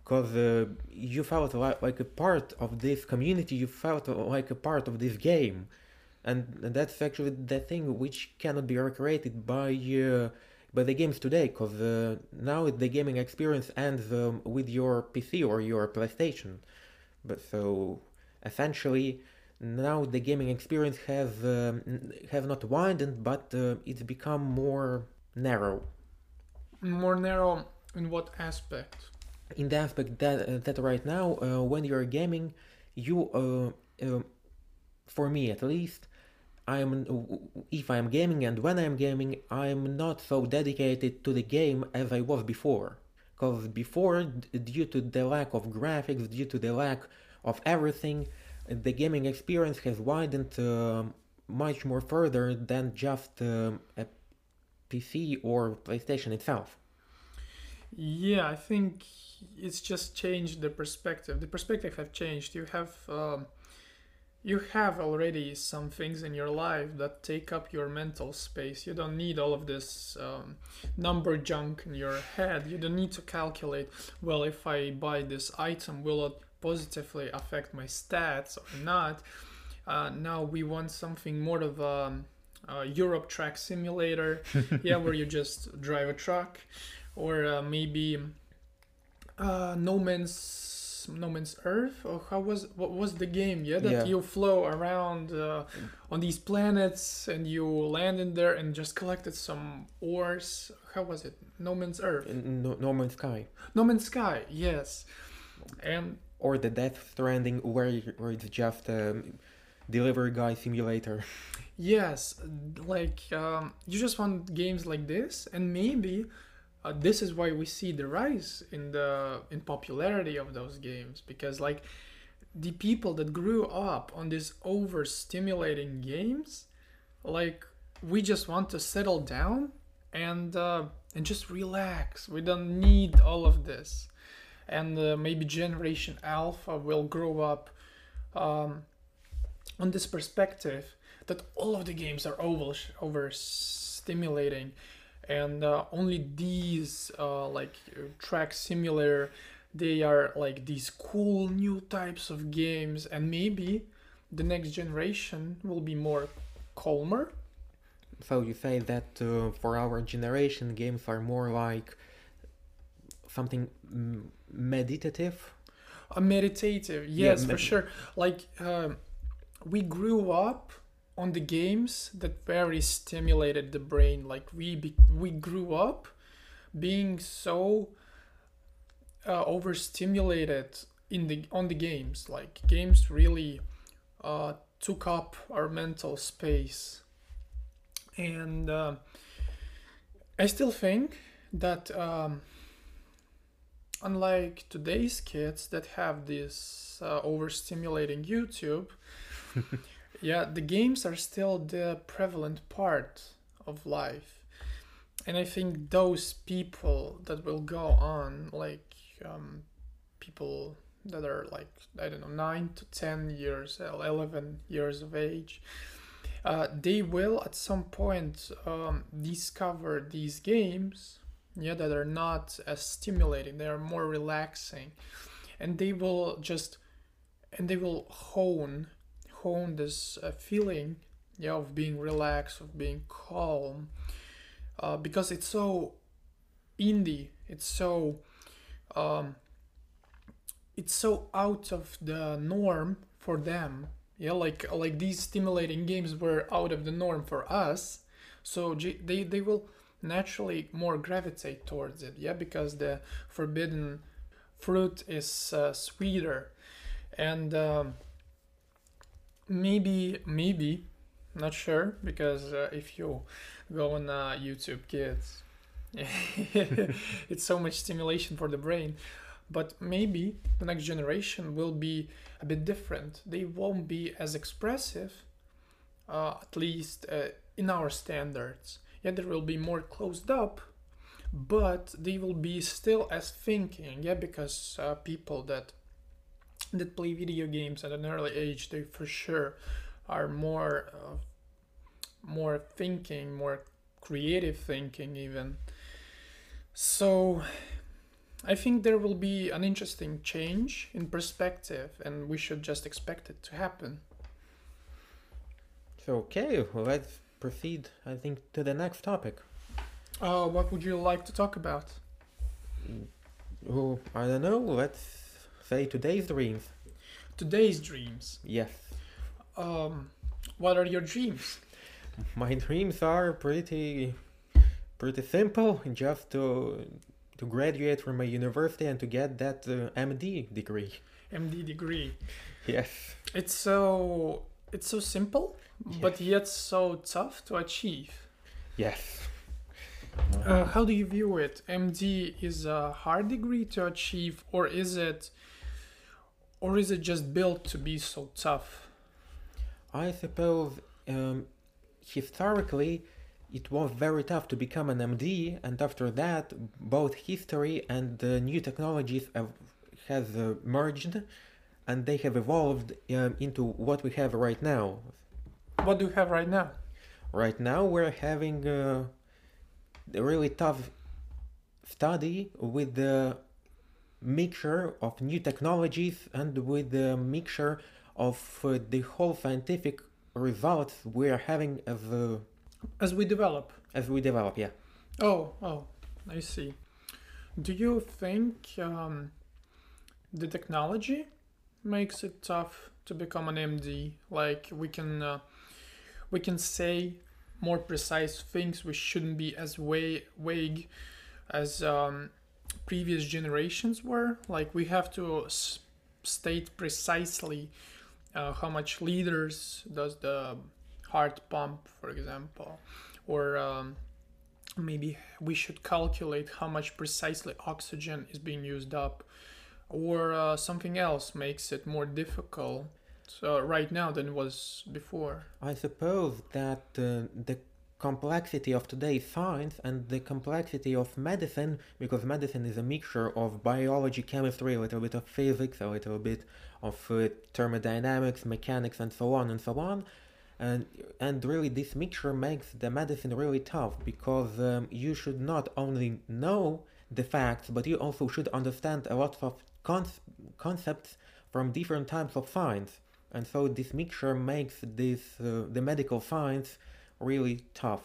Because uh, you felt like, like a part of this community, you felt like a part of this game, and that's actually the thing which cannot be recreated by uh, by the games today because uh, now the gaming experience ends um, with your PC or your PlayStation. But so essentially now the gaming experience has um, have not widened but uh, it's become more narrow. More narrow in what aspect? In the aspect that uh, that right now uh, when you're gaming you uh, uh, for me at least i'm if i'm gaming and when i'm gaming i'm not so dedicated to the game as i was before. Because before due to the lack of graphics due to the lack of everything the gaming experience has widened um much more further than just um, a pc or playstation itself. Yeah i think it's just changed the perspective. The perspective have changed. You have um, you have already some things in your life that take up your mental space. You don't need all of this um, number junk in your head. You don't need to calculate well if i buy this item will it positively affect my stats or not? Uh, now we want something more of a, a Euro Truck Simulator. Yeah where you just drive a truck or uh, maybe uh, no man's no man's earth? Or how was what was the game yeah? That Yeah. you flow around uh, on these planets and you land in there and just collected some ores. How was it? No man's earth? No, no Man's Sky. No man's sky yes. And or the Death Stranding, where where it's just a delivery guy simulator. Yes, like um, you just want games like this, and maybe uh, this is why we see the rise in the in popularity of those games because like the people that grew up on these overstimulating games, like we just want to settle down and uh, and just relax. We don't need all of this, and uh, maybe Generation Alpha will grow up. Um, on this perspective that all of the games are over overstimulating and uh, only these uh, like uh, track simulator they are like these cool new types of games and maybe the next generation will be more calmer so you say that uh, for our generation, games are more like something meditative. A meditative, Yeah, yes, for sure. Like um we grew up on the games that very stimulated the brain. Like we be- we grew up being so uh, overstimulated in the on the games. Like games really uh, took up our mental space, and uh, I still think that um, unlike today's kids that have this uh, overstimulating YouTube, yeah, the games are still the prevalent part of life. And I think those people that will go on, like um, people that are like, I don't know, 9 to 10 years, uh, 11 years of age, uh, they will at some point um, discover these games yeah that are not as stimulating they are more relaxing and they will just and they will hone hone this uh, feeling yeah of being relaxed of being calm uh, because it's so indie it's so um, it's so out of the norm for them yeah like like these stimulating games were out of the norm for us. So J- they they will naturally more gravitate towards it yeah because the forbidden fruit is uh, sweeter. And um, maybe maybe not sure because uh, if you go on uh, youtube kids it's so much stimulation for the brain. But maybe the next generation will be a bit different. They won't be as expressive uh, at least uh, in our standards. Yeah they will be more closed up but they will be still as thinking. Yeah because uh, people that that play video games at an early age they for sure are more uh, more thinking more creative thinking even so i think there will be an interesting change in perspective and we should just expect it to happen So okay, well, let's proceed. I think to the next topic. uh, what would you like to talk about Oh, I don't know. Let's say today's dreams. today's dreams Yes, um, what are your dreams my dreams are pretty, pretty simple. Just to to graduate from a university and to get that uh, MD degree. md degree Yes. it's so it's so simple but yet so tough to achieve Yes. Uh, how do you view it? MD is a hard degree to achieve, or is it, or is it just built to be so tough? I suppose um, historically it was very tough to become an MD, and after that, both history and uh, new technologies have has uh, merged, and they have evolved um, into what we have right now. What do you have right now? Right now, we're having uh, a really tough study with the mixture of new technologies and with the mixture of uh, the whole scientific results we are having as uh, As we develop. as we develop. Yeah. Oh, oh, I see. Do you think um, the technology makes it tough to become an MD? Like we can, uh, we can say more precise things. We shouldn't be as way vague as um, previous generations were. Like we have to s- state precisely uh, how much liters does the heart pump, for example, or um, maybe we should calculate how much precisely oxygen is being used up or uh, something else makes it more difficult so right now than it was before I suppose that uh, the complexity of today's science and the complexity of medicine, because medicine is a mixture of biology, chemistry, a little bit of physics, a little bit of uh, thermodynamics, mechanics, and so on and so on. And, and really, this mixture makes the medicine really tough because um, you should not only know the facts, but you also should understand a lot of conce- concepts from different types of science. And so this mixture makes this uh, the medical science really tough.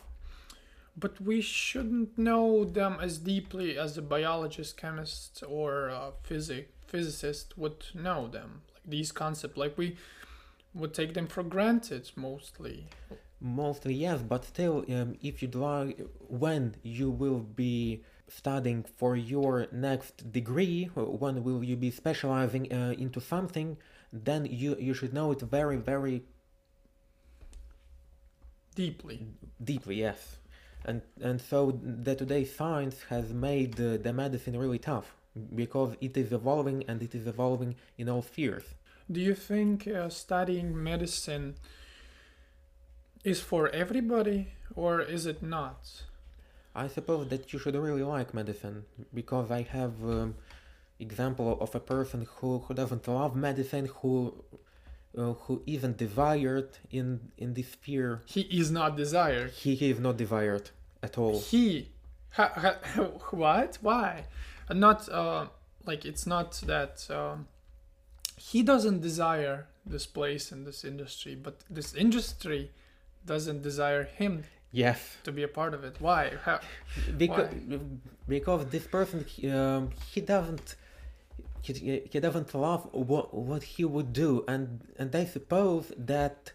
But we shouldn't know them as deeply as a biologist, chemist, or a physic physicist would know them. Like these concepts, like we would take them for granted mostly. Mostly yes, but still, um, if you'd like, when you will be studying for your next degree, when will you be specializing uh, into something, then you you should know it very very Deeply. deeply. Yes, and and so the today science has made uh, the medicine really tough because it is evolving and it is evolving in all spheres. Do you think uh, studying medicine is for everybody or is it not? I suppose that you should really like medicine because I have um, example of a person who, who doesn't love medicine who uh, who even desired in in this sphere He is not desired. he, is not desired at all He. Ha, ha, what? Why? Not uh, like it's not that um, he doesn't desire this place in this industry, but this industry doesn't desire him yes to be a part of it. Why? How, because because this person um, he doesn't he, he doesn't love what what he would do. And and I suppose that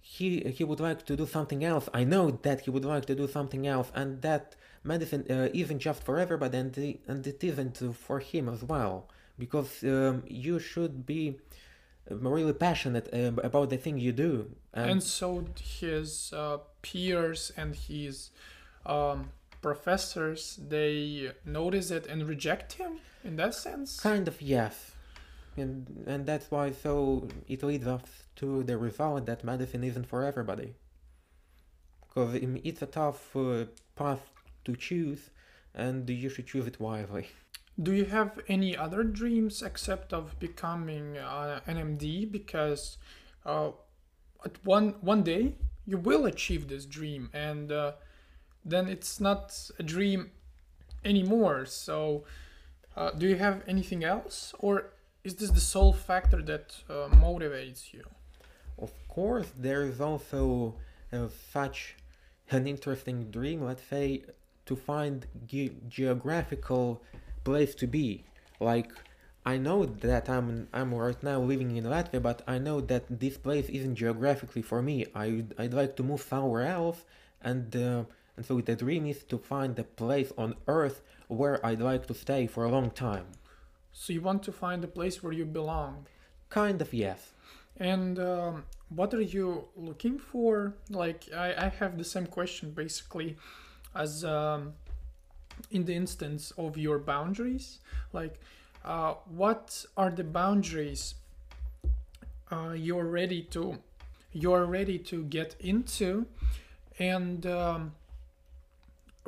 he he would like to do something else. I know that he would like to do something else. And that medicine uh, isn't just for everybody. And the, and it isn't for him as well. Because um, you should be um, really passionate um, about the thing you do. And so his uh, peers and his um, professors they notice it and reject him in that sense. Kind of yes, and and that's why so it leads us to the result that medicine isn't for everybody. Because it's a tough uh, path to choose, and you should choose it wisely. Do you have any other dreams except of becoming uh, an MD? Because uh, at one one day you will achieve this dream, and uh, then it's not a dream anymore. So, uh, do you have anything else, or is this the sole factor that uh, motivates you? Of course, there is also uh, such an interesting dream. Let's say to find ge- geographical place to be. Like I know that I'm I'm right now living in Latvia, but I know that this place isn't geographically for me. I I'd like to move somewhere else, and uh, and so the dream is to find a place on Earth where I'd like to stay for a long time. So you want to find a place where you belong. Kind of yes. And um, what are you looking for? Like, I, I have the same question basically as um, in the instance of your boundaries. Like, uh, what are the boundaries uh, you're ready to you're ready to get into, and um,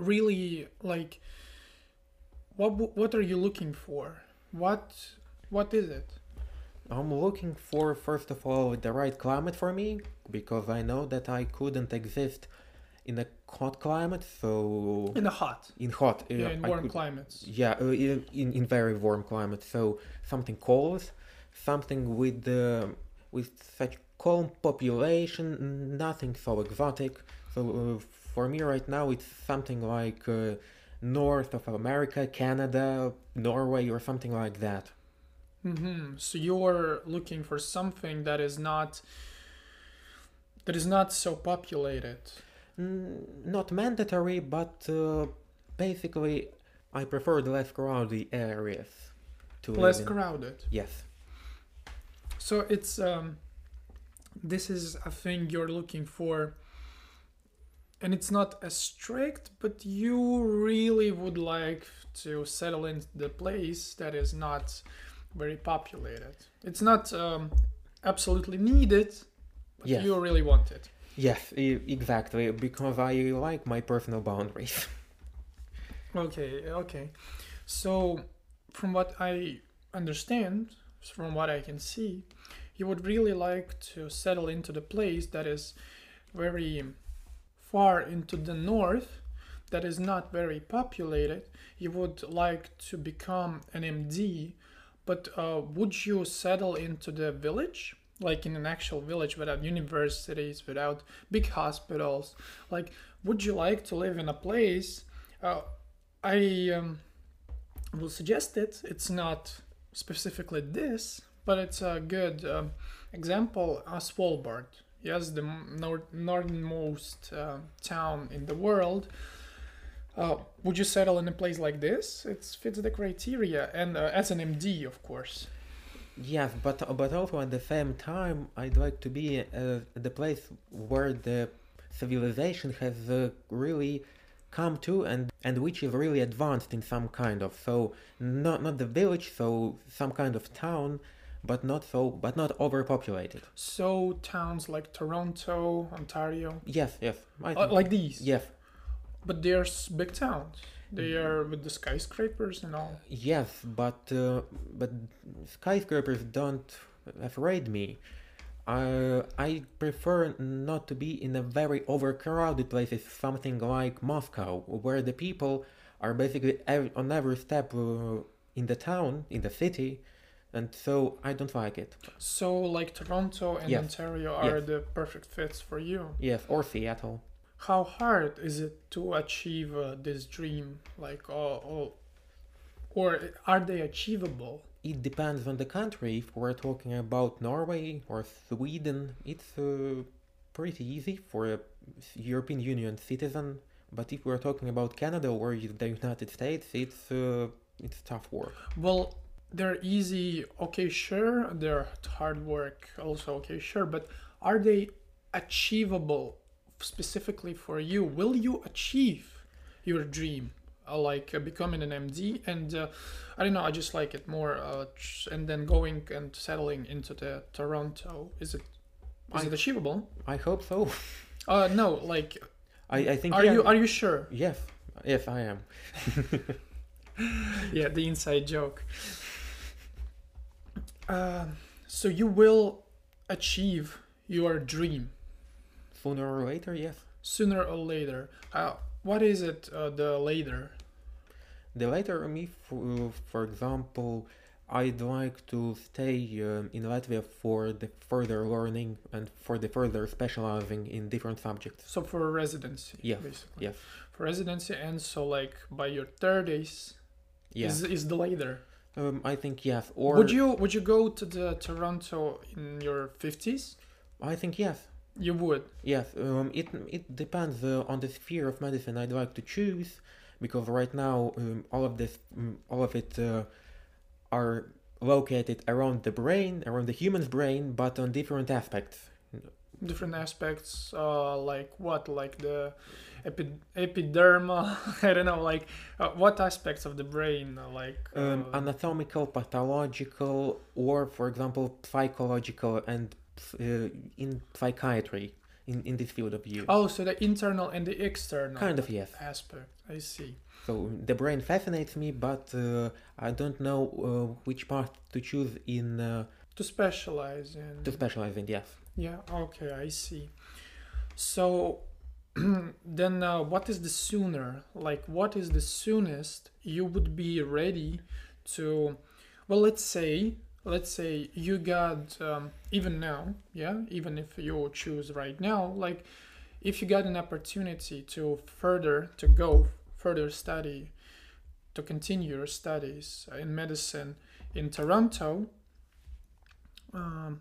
really like what what are you looking for? What what is it? I'm looking for, first of all, the right climate for me, because I know that I couldn't exist in a hot climate, so. In a hot. In hot. Yeah, in I warm could- climates. Yeah, uh, in, in in very warm climate, so something cold, something with uh, with such calm population, nothing so exotic. So uh, for me right now, it's something like uh, north of America, Canada, Norway, or something like that. hmm So you're looking for something that is not that is not so populated. Mm, not mandatory, but uh, basically, I prefer the less crowded areas to Less crowded. Yes, So it's um this is a thing you're looking for and it's not as strict, but you really would like to settle in the place that is not very populated. It's not um, absolutely needed, but Yes. you really want it. yes, exactly, because I like my personal boundaries. Okay, okay. So, from what I understand, from what I can see, you would really like to settle into the place that is very far into the north, that is not very populated. You would like to become an MD, but uh, would you settle into the village? like in an actual village without universities, without big hospitals. Like, would you like to live in a place? Uh, I um, will suggest it. It's not specifically this, but it's a good um, example. Uh, Svalbard, yes, the nor- northernmost uh, town in the world. Uh, would you settle in a place like this? It fits the criteria, and uh, as an MD, of course. Yes, but but also at the same time, I'd like to be uh, the place where the civilization has uh, really come to and and which is really advanced in some kind of so not not the village, so some kind of town, but not so but not overpopulated. So towns like Toronto, Ontario, Yes, yes, uh, like these. yes, But they're big towns. They are with the skyscrapers and all. yes, but uh, but skyscrapers don't afraid me. Uh, I prefer not to be in a very overcrowded places, something like Moscow, where the people are basically on every step uh, in the town, in the city, and so I don't like it. So like Toronto and Yes. Ontario are Yes. the perfect fits for you. Yes, or Seattle. How hard is it to achieve uh, this dream? Like, uh, uh, or are they achievable? It depends on the country. If we're talking about Norway or Sweden, it's uh, pretty easy for a European Union citizen. But if we're talking about Canada or the United States, it's uh, it's tough work. Well, they're easy. Okay, sure. They're hard work. Also, okay, sure. But are they achievable specifically for you? Will you achieve your dream? Uh, like uh, becoming an MD, and uh, I don't know. I just like it more. Uh, and then going and settling into the Toronto. Is it is I- it achievable? I hope so. Uh, no. Like, I, I think are yeah, you are you sure? yes yes I am. yeah, the inside joke. Um, so you will achieve your dream Sooner or later, yes. sooner or later. Uh, what is it? Uh, the later. The later me, for, for example, I'd like to stay um, in Latvia for the further learning and for the further specializing in different subjects. So for residency, Yeah, basically. yes. For residency, and so like by your thirties Yeah, is is the later. Um, I think yes. Or would you would you go to the Toronto in your fifties? I think yes. You would. Yes, um, it it depends uh, on the sphere of medicine I'd like to choose, because right now um, all of this, um, all of it, uh, are located around the brain, around the human's brain, but on different aspects. Different aspects uh like what like the epi- epidermal i don't know like uh, what aspects of the brain uh, like Um, uh, anatomical, pathological, or for example, psychological, and uh, in psychiatry, in in this field of view. oh so the internal and the external Kind of yes. aspect i see So the brain fascinates me, but uh, I don't know uh, which path to choose in uh, to specialize in to specialize in. Yes. Yeah okay i see. So then uh, what is the sooner? Like what is the soonest you would be ready to well let's say let's say you got um, even now yeah even if you choose right now like if you got an opportunity to further to go further study to continue your studies in medicine in toronto um,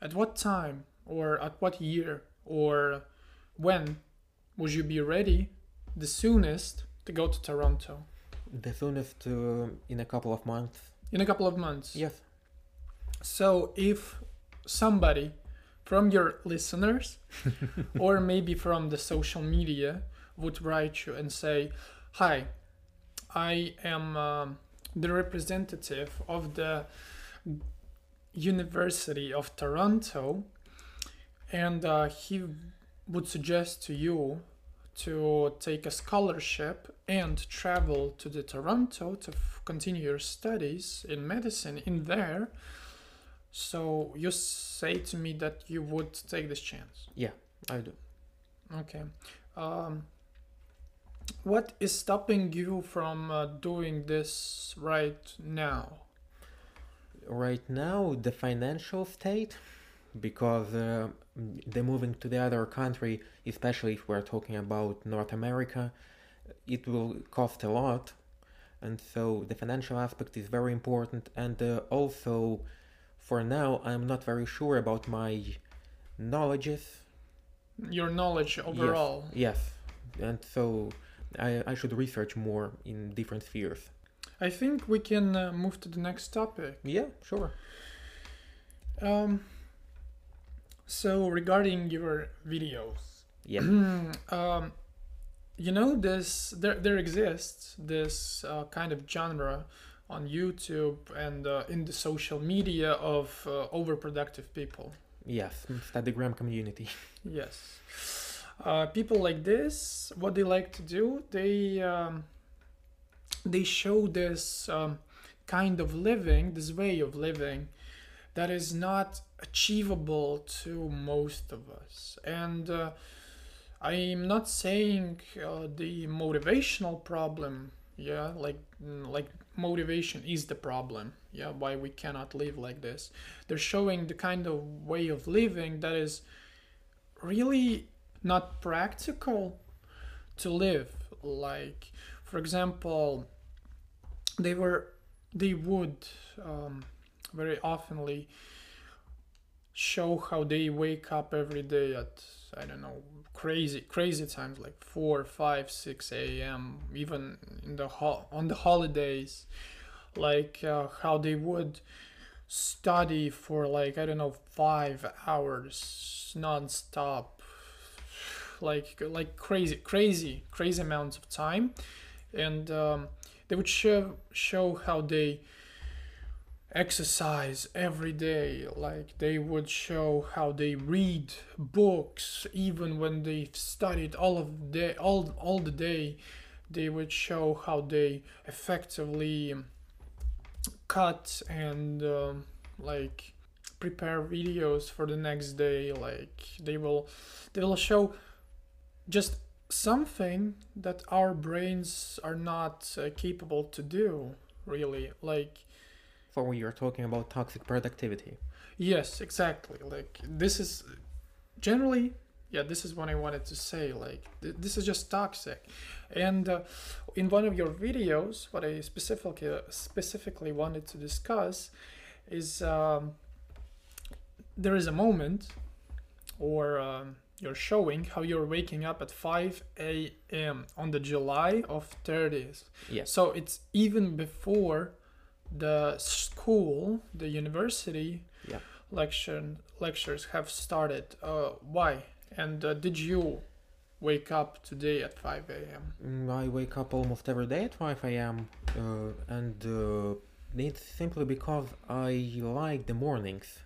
at what time or at what year or when would you be ready the soonest to go to toronto The soonest uh, in a couple of months. in a couple of months Yes. So if somebody from your listeners or maybe from the social media would write you and say, "Hi, I am um, the representative of the University of Toronto, and uh, he would suggest to you to take a scholarship and travel to the Toronto to continue your studies in medicine in there." So you say to me that you would take this chance. Yeah, I do. Okay. Um, what is stopping you from uh, doing this right now? Right now the financial state because uh, the moving to the other country especially if we're talking about north america it will cost a lot. And so the financial aspect is very important. And uh, also for now i'm not very sure about my knowledges. Your knowledge overall. yes. And so I, I should research more in different spheres I think we can uh, move to the next topic. yeah sure Um, so regarding your videos, yeah um, you know this there there exists this uh, kind of genre on YouTube and uh, in the social media of uh, overproductive people. yes Instagram community Yes. Uh, people like this, what they like to do, they um, they show this um, kind of living, this way of living, that is not achievable to most of us. And uh, I'm not saying uh, the motivational problem. Yeah, like mm, like motivation is the problem. Yeah, why we cannot live like this. They're showing the kind of way of living that is really not practical to live like for example they were they would um, very oftenly show how they wake up every day at i don't know crazy crazy times like 4 5 6 a.m even in the ho- on the holidays. Like uh, how they would study for like i don't know five hours non-stop. Like like crazy crazy crazy amounts of time and um, they would show show how they exercise every day. Like they would show how they read books even when they've studied all of the all all the day. They would show how they effectively cut and um, like prepare videos for the next day. Like they will they will show just something that our brains are not uh, capable to do really like for when you're talking about toxic productivity. Yes exactly like this is generally yeah this is what i wanted to say like th- this is just toxic. And uh, in one of your videos what i specifically specifically wanted to discuss is um, there is a moment or um, you're showing how you're waking up at 5 a.m. on the July of 30th. Yeah. So it's even before the school, the university Yeah. lecture lectures have started. Uh, why? And uh, did you wake up today at 5 a.m.? Mm, I wake up almost every day at 5 a.m. Uh, and uh, it's simply because I like the mornings.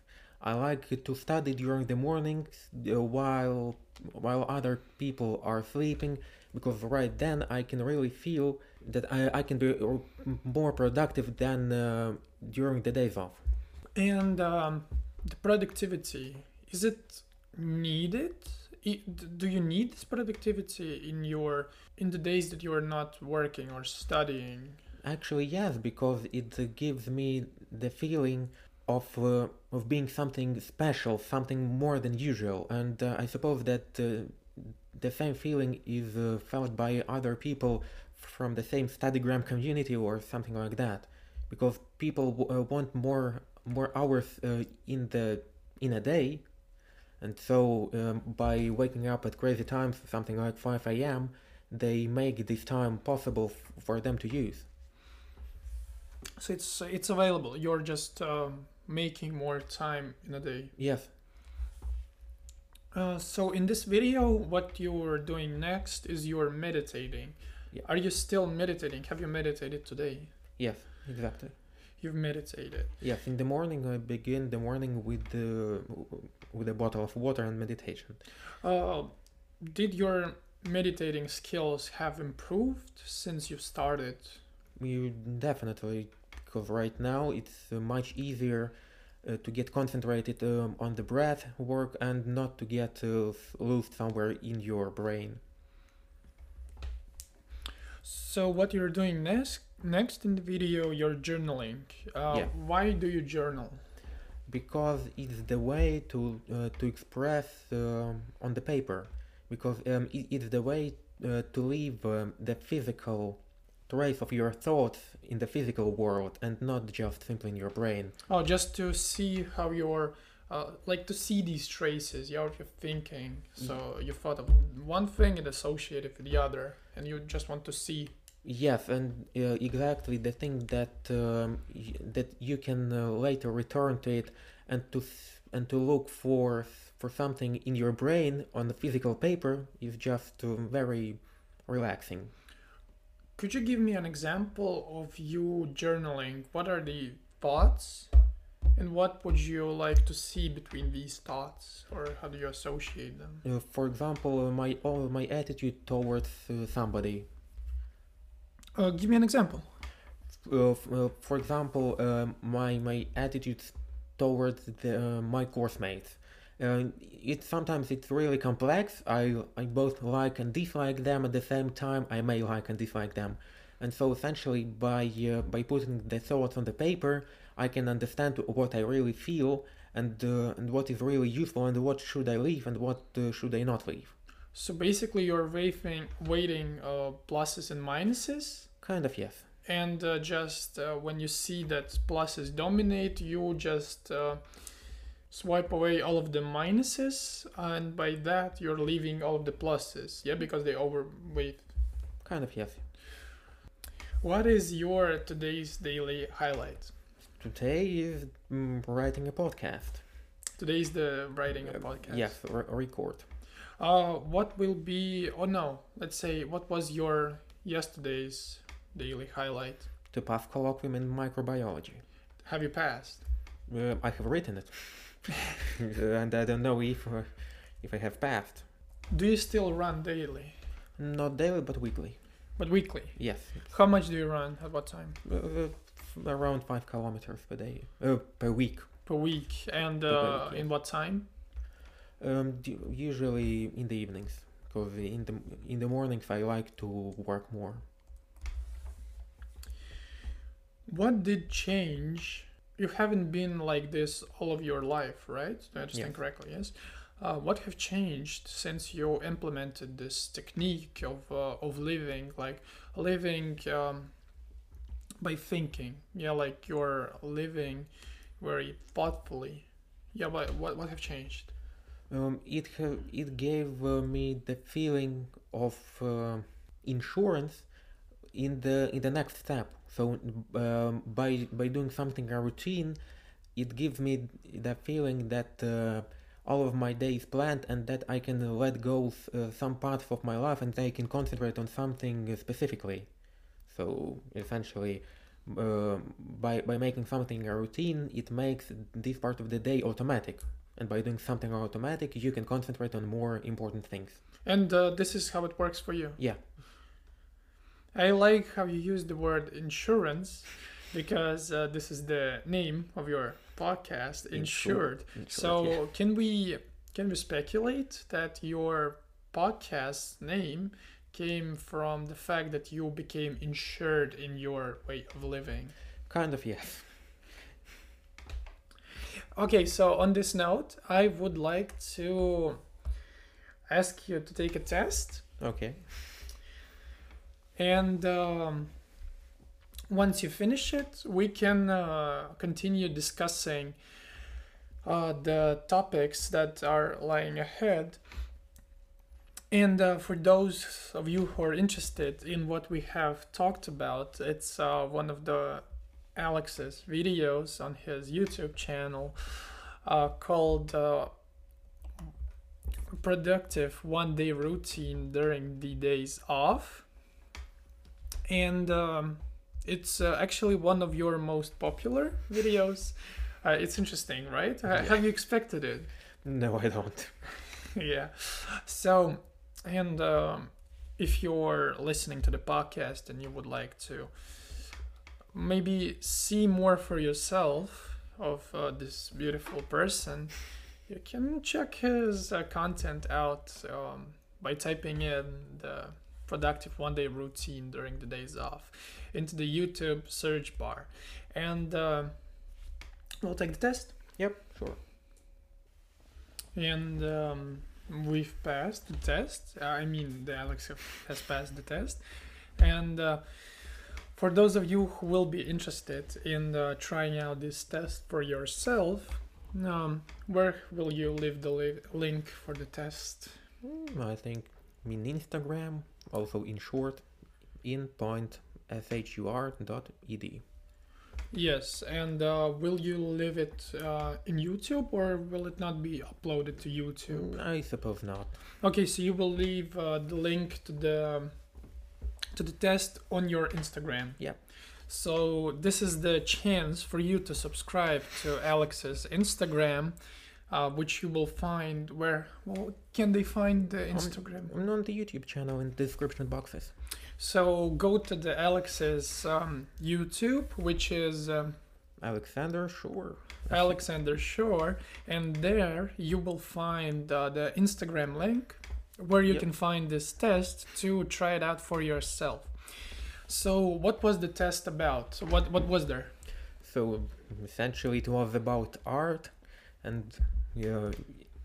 I like to study during the mornings uh, while while other people are sleeping because right then I can really feel that I, I can be uh, more productive than uh, during the days off. And um, the productivity is it needed? Do you need this productivity in your in the days that you are not working or studying? Actually, yes, because it gives me the feeling of uh, of being something special, something more than usual, and uh, I suppose that uh, the same feeling is uh, felt by other people from the same Studygram community or something like that, because people w- uh, want more more hours uh, in the in a day, and so um, by waking up at crazy times, something like 5 a.m., they make this time possible f- for them to use. So it's it's available. You're just um, making more time in a day. Yes. Uh, so in this video, what you're doing next is you're meditating. Yeah. Are you still meditating? Have you meditated today? Yes, exactly. You've meditated. Yes, in the morning I begin the morning with the with a bottle of water and meditation. Uh, did your meditating skills have improved since you started? You definitely because right now it's uh, much easier uh, to get concentrated um, on the breath work and not to get uh, lost somewhere in your brain. So what you're doing next next in the video, you're journaling. Uh, Yeah. Why do you journal? because it's the way to uh, to express um, on the paper because um, it, it's the way uh, to leave um, the physical trace of your thoughts in the physical world and not just simply in your brain Oh, just to see how you're, uh, like to see these traces, yeah, of your thinking. So you thought of one thing and associate it with the other, and you just want to see. yes and uh, exactly the thing that um, y- that you can uh, later return to it and to s- and to look for for something in your brain on the physical paper is just um, very relaxing Could you give me an example of you journaling? What are the thoughts? And what would you like to see between these thoughts? Or how do you associate them? Uh, for example, uh, my all my attitude towards uh, somebody. Uh, give me an example. Uh, f- uh, for example, uh, my my attitude towards the, uh, my course mates. Uh, it sometimes it's really complex. I I both like and dislike them at the same time. I may like and dislike them, and so essentially by uh, by putting the thoughts on the paper, I can understand what I really feel and uh, and what is really useful and what should I leave and what uh, should I not leave. So basically, you're weighting, weighting uh, pluses and minuses. Kind of yes. and uh, just uh, when you see that pluses dominate you just uh, swipe away all of the minuses and by that you're leaving all of the pluses yeah because they overweight Kind of yes. what is your today's daily highlight Today is mm, writing a podcast. today is the writing a Uh, podcast Yes, re- record. uh what will be oh no let's say what was your yesterday's daily highlight To pass colloquium in microbiology. have you passed Uh, I have written it, and I don't know if uh, if I have passed. do you still run daily Not daily, but weekly. but weekly Yes, how much do you run at what time uh, around five kilometers per day, uh, per week. per week and Per uh, week, yeah. in what time Um, usually in the evenings, because in the in the mornings I like to work more. what did change you haven't been like this all of your life right? Do i understand Yes. correctly? Yes. Uh, what have changed since you implemented this technique of uh, of living like living um, by thinking? Yeah like you're living very thoughtfully. Yeah but what, what have changed? Um, it ha- it gave uh, me the feeling of uh, insurance in the in the next step. So um, by by doing something a routine, it gives me the feeling that uh, all of my day is planned and that I can let go uh, some parts of my life and I can concentrate on something specifically. So essentially. Uh, by by making something a routine, it makes this part of the day automatic and by doing something automatic you can concentrate on more important things and uh, this is how it works for you yeah I like how you use the word insurance because uh, this is the name of your podcast, Inshured. Inshured, So yeah. can we can we speculate that your podcast name came from the fact that you became insured in your way of living? kind of yes Okay, so on this note, I would like to ask you to take a test. okay And um, once you finish it, we can uh, continue discussing uh, the topics that are lying ahead. And uh, for those of you who are interested in what we have talked about, it's uh, one of the Alex's videos on his YouTube channel uh, called uh, Productive One Day Routine During the Days Off and um, it's uh, actually one of your most popular videos. Uh, it's interesting, right? Uh, Have you expected it? no i don't yeah. So, and um, if you're listening to the podcast and you would like to maybe see more for yourself of uh, this beautiful person, you can check his uh, content out um, by typing in the productive one day routine during the days off into the YouTube search bar. And uh, we'll take the test. Yep, sure. And um, we've passed the test. Uh, I mean, the Alex has passed the test. And uh, for those of you who will be interested in uh, trying out this test for yourself, um, where will you leave the li- link for the test? Mm, I think in Instagram, also in short, in point shur dot ed. Yes, and uh, will you leave it uh, in YouTube or will it not be uploaded to YouTube? Mm, I suppose not. Okay, so you will leave uh, the link to the to the test on your Instagram. Yep. So this is the chance for you to subscribe to Alex's Instagram, uh, which you will find where. Well, can they find the Instagram? I'm on the YouTube channel in the description boxes. So go to the Alex's um, YouTube, which is um, Alexander, sure. Alexander Shore, and there you will find uh, the Instagram link where you Yep. can find this test to try it out for yourself. So, what was the test about? So what what was there? So essentially, it was about art, and yeah,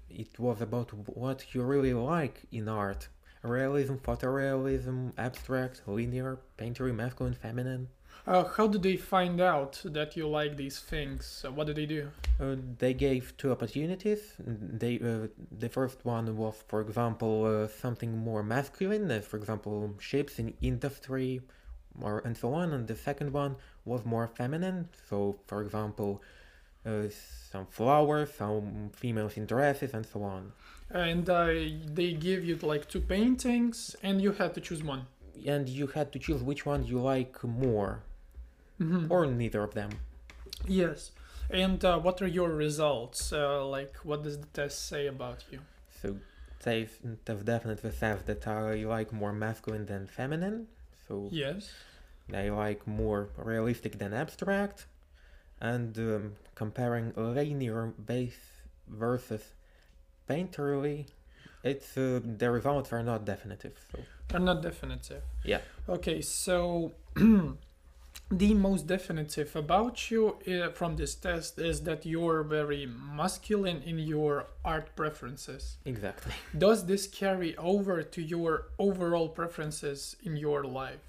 it was about what you really like in art: realism, photorealism, abstract, linear, painterly, masculine, feminine. Uh, how did they find out that you like these things? Uh, what did they do? Uh, they gave two opportunities. They uh, the first one was, for example, uh, something more masculine, as for example, ships in industry, or and so on. And the second one was more feminine. So, for example, some flowers, some females in dresses, and so on. And uh, they give you like two paintings, and you had to choose one. And you had to choose which one you like more, Mhm. or neither of them. Yes. And uh, what are your results? Uh, like, what does the test say about you? So they have definitely says that I like more masculine than feminine. So Yes. I like more realistic than abstract, and um, comparing linear base versus painterly, it's uh, the results are not definitive. So Are not definitive. Yeah. Okay, so the most definitive about you uh, from this test is that you're very masculine in your art preferences. exactly. Does this carry over to your overall preferences in your life?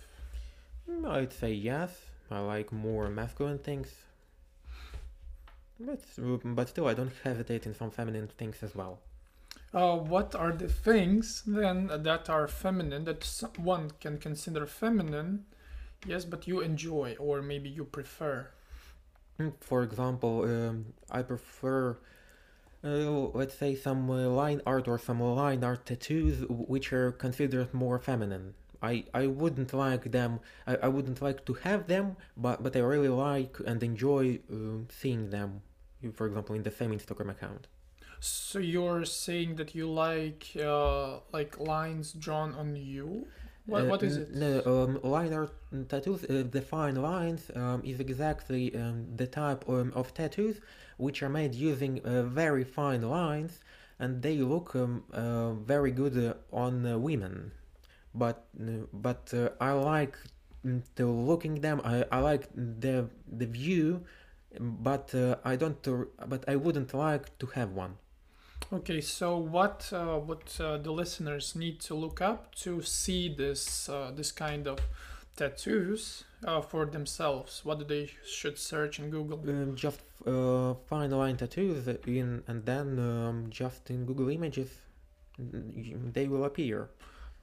I'd say yes. I like more masculine things. But, but still, I don't hesitate in some feminine things as well. Uh, what are the things then that are feminine that one can consider feminine? Yes, but you enjoy or maybe you prefer. Mm, For example, um, I prefer, uh, let's say, some uh, line art or some line art tattoos, which are considered more feminine. I, I wouldn't like them. I, I wouldn't like to have them, but but I really like and enjoy uh, seeing them. For example, in the same Instagram account. So you're saying that you like uh, like lines drawn on you? What, Uh, what is it? No, um, line art tattoos, uh, the fine lines, um, is exactly um, the type um, of tattoos which are made using uh, very fine lines, and they look um, uh, very good uh, on uh, women. But but uh, I like the looking them. I, I like the the view, but uh, I don't. But I wouldn't like to have one. Okay, so what uh, what uh, the listeners need to look up to see this uh, this kind of tattoos uh, for themselves? What do they should search in Google? Um, just uh, fine line tattoos in, and then um, just in Google Images, they will appear.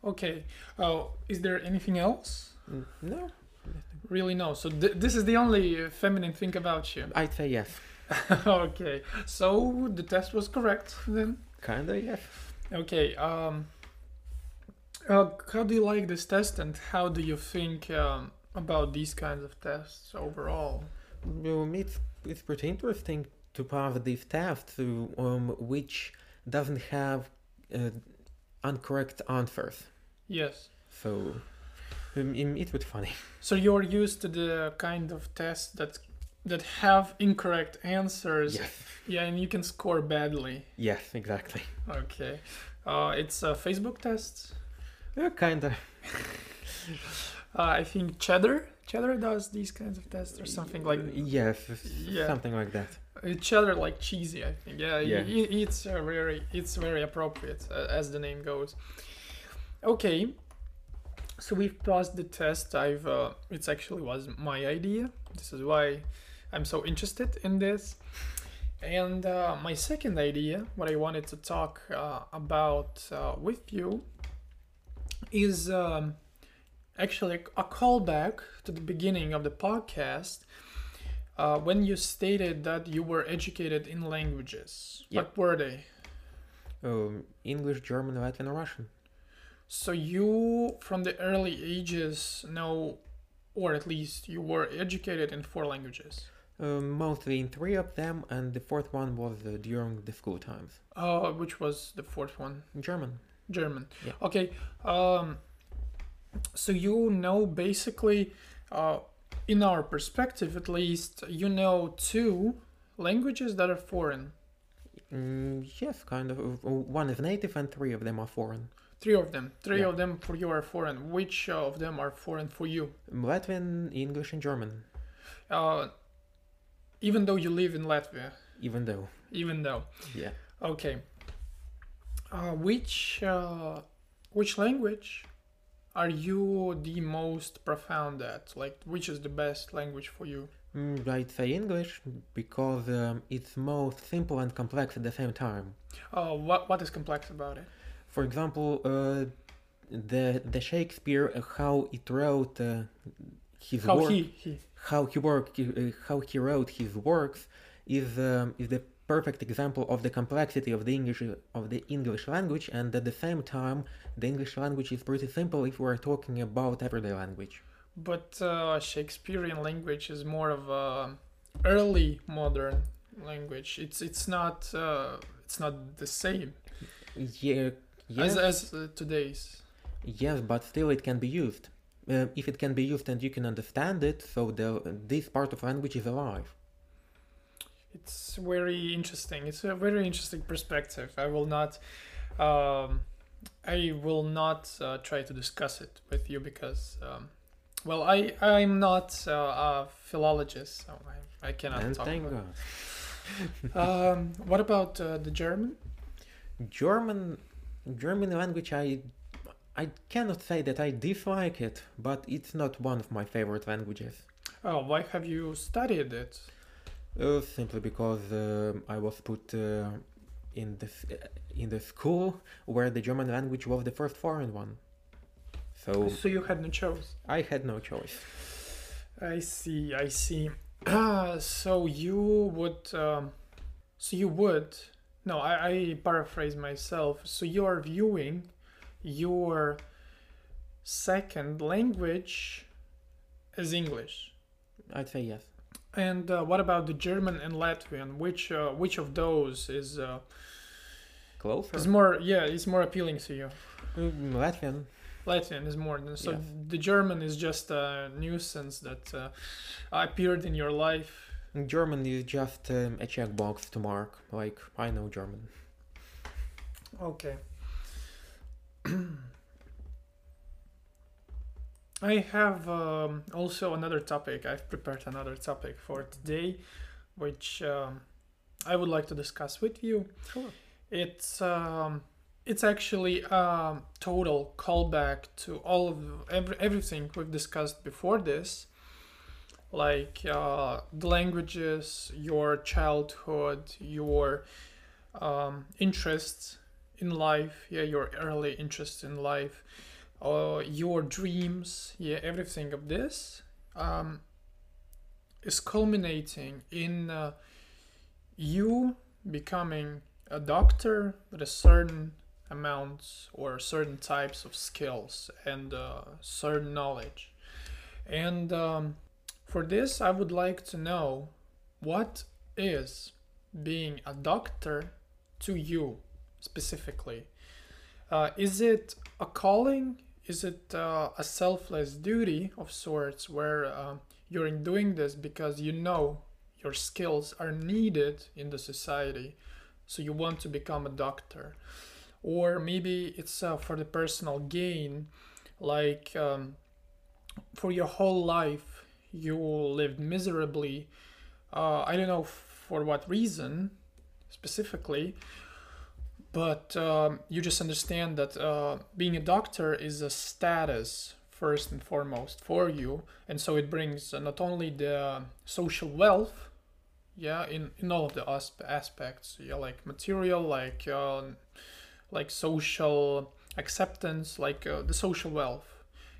Okay, uh, is there anything else? Mm, No, Really no. So th- this is the only feminine thing about you. I'd say yes. okay, so the test was correct then. Kinda yes. Okay. Um, uh, how do you like this test, and how do you think um, about these kinds of tests overall? It's it's pretty interesting to pass this test, uh, um, which doesn't have uh, incorrect answers. Yes. So it was funny. So you're used to the kind of tests that that have incorrect answers. Yes. Yeah, and you can score badly. Yes, exactly. Okay. Uh, it's a Facebook test. Yeah, kinda. Uh, I think Cheddar Cheddar does these kinds of tests or something like Yes, Yeah. something like that. uh, Cheddar like cheesy. I think yeah, Yeah. i- i- it's uh, very it's very appropriate uh, as the name goes. Okay, so we've passed the test. I've uh, it's actually was my idea. This is why I'm so interested in this. And uh, my second idea, what I wanted to talk uh, about uh, with you, is um, actually a callback to the beginning of the podcast uh, when you stated that you were educated in languages. Yep. What were they? Um, English, German, Latvian, Russian. So you, from the early ages, know, or at least you were educated in four languages. Um, mostly in three of them, and the fourth one was uh, during the school times. Uh, which was the fourth one? German. German. Yeah. Okay. Um, so you know basically, uh, in our perspective at least, you know two languages that are foreign. Mm, yes, kind of. Uh, One is native, and three of them are foreign. Three of them. Three Yeah. of them for you are foreign. Which of them are foreign for you? Latvian, English, and German. Uh, even though you live in Latvia. Even though, Even though. yeah. Okay. Uh, which uh, which language are you the most profound at? Like, which is the best language for you? Mm, I'd say English because um, it's most simple and complex at the same time. Uh, what what is complex about it? For example, uh, the the Shakespeare, uh, how it wrote uh, his How work, he he. how he worked, uh, how he wrote his works, is um, is the perfect example of the complexity of the English of the English language, and at the same time, the English language is pretty simple if we're talking about everyday language. But uh, Shakespearean language is more of a early modern language. It's it's not uh, it's not the same Yeah, yes, as as uh, today's. yes, but still it can be used. Uh, if it can be used and you can understand it, so the this part of language is alive. It's very interesting. It's a very interesting perspective. I will not, um, I will not uh, try to discuss it with you because, um, well, I I'm not uh, a philologist, so I, I cannot and talk. thank about God. Um, what about uh, the German? German, German language, I, I cannot say that I dislike it, but it's not one of my favorite languages. Oh, why have you studied it? Uh, simply because um I was put uh, in the uh, in the school where the German language was the first foreign one. So So you had no choice. I had no choice. I see. I see. so you would. Um, so you would. No, I, I paraphrase myself. So you are viewing your second language as English. I'd say yes. And uh, what about the German and Latvian? Which uh, which of those is uh, Closer. is more? Yeah, it's more appealing to you. Mm, Latvian. Latvian is more. than- So Yes. the German is just a nuisance that uh, appeared in your life. German is just um, a checkbox to mark. Like I know German. Okay. I have um, also another topic. I've prepared another topic for today, which um, I would like to discuss with you. Sure. It's um, it's actually a total callback to all of every, everything we've discussed before this, like uh, the languages, your childhood, your um, interests in life, yeah, your early interests in life, uh, your dreams, yeah, everything of this um, is culminating in uh, you becoming a doctor with a certain amounts or certain types of skills and uh, certain knowledge. And um, for this, I would like to know what is being a doctor to you specifically. Uh, is it a calling? Is it uh, a selfless duty of sorts where uh, you're doing this because you know your skills are needed in the society, so you want to become a doctor? or maybe it's uh, for the personal gain like um, for your whole life you lived miserably uh, i don't know for what reason specifically but um, you just understand that uh, being a doctor is a status first and foremost for you and so it brings not only the social wealth yeah in in all of the asp- aspects yeah like material like uh, like social acceptance like uh, the social wealth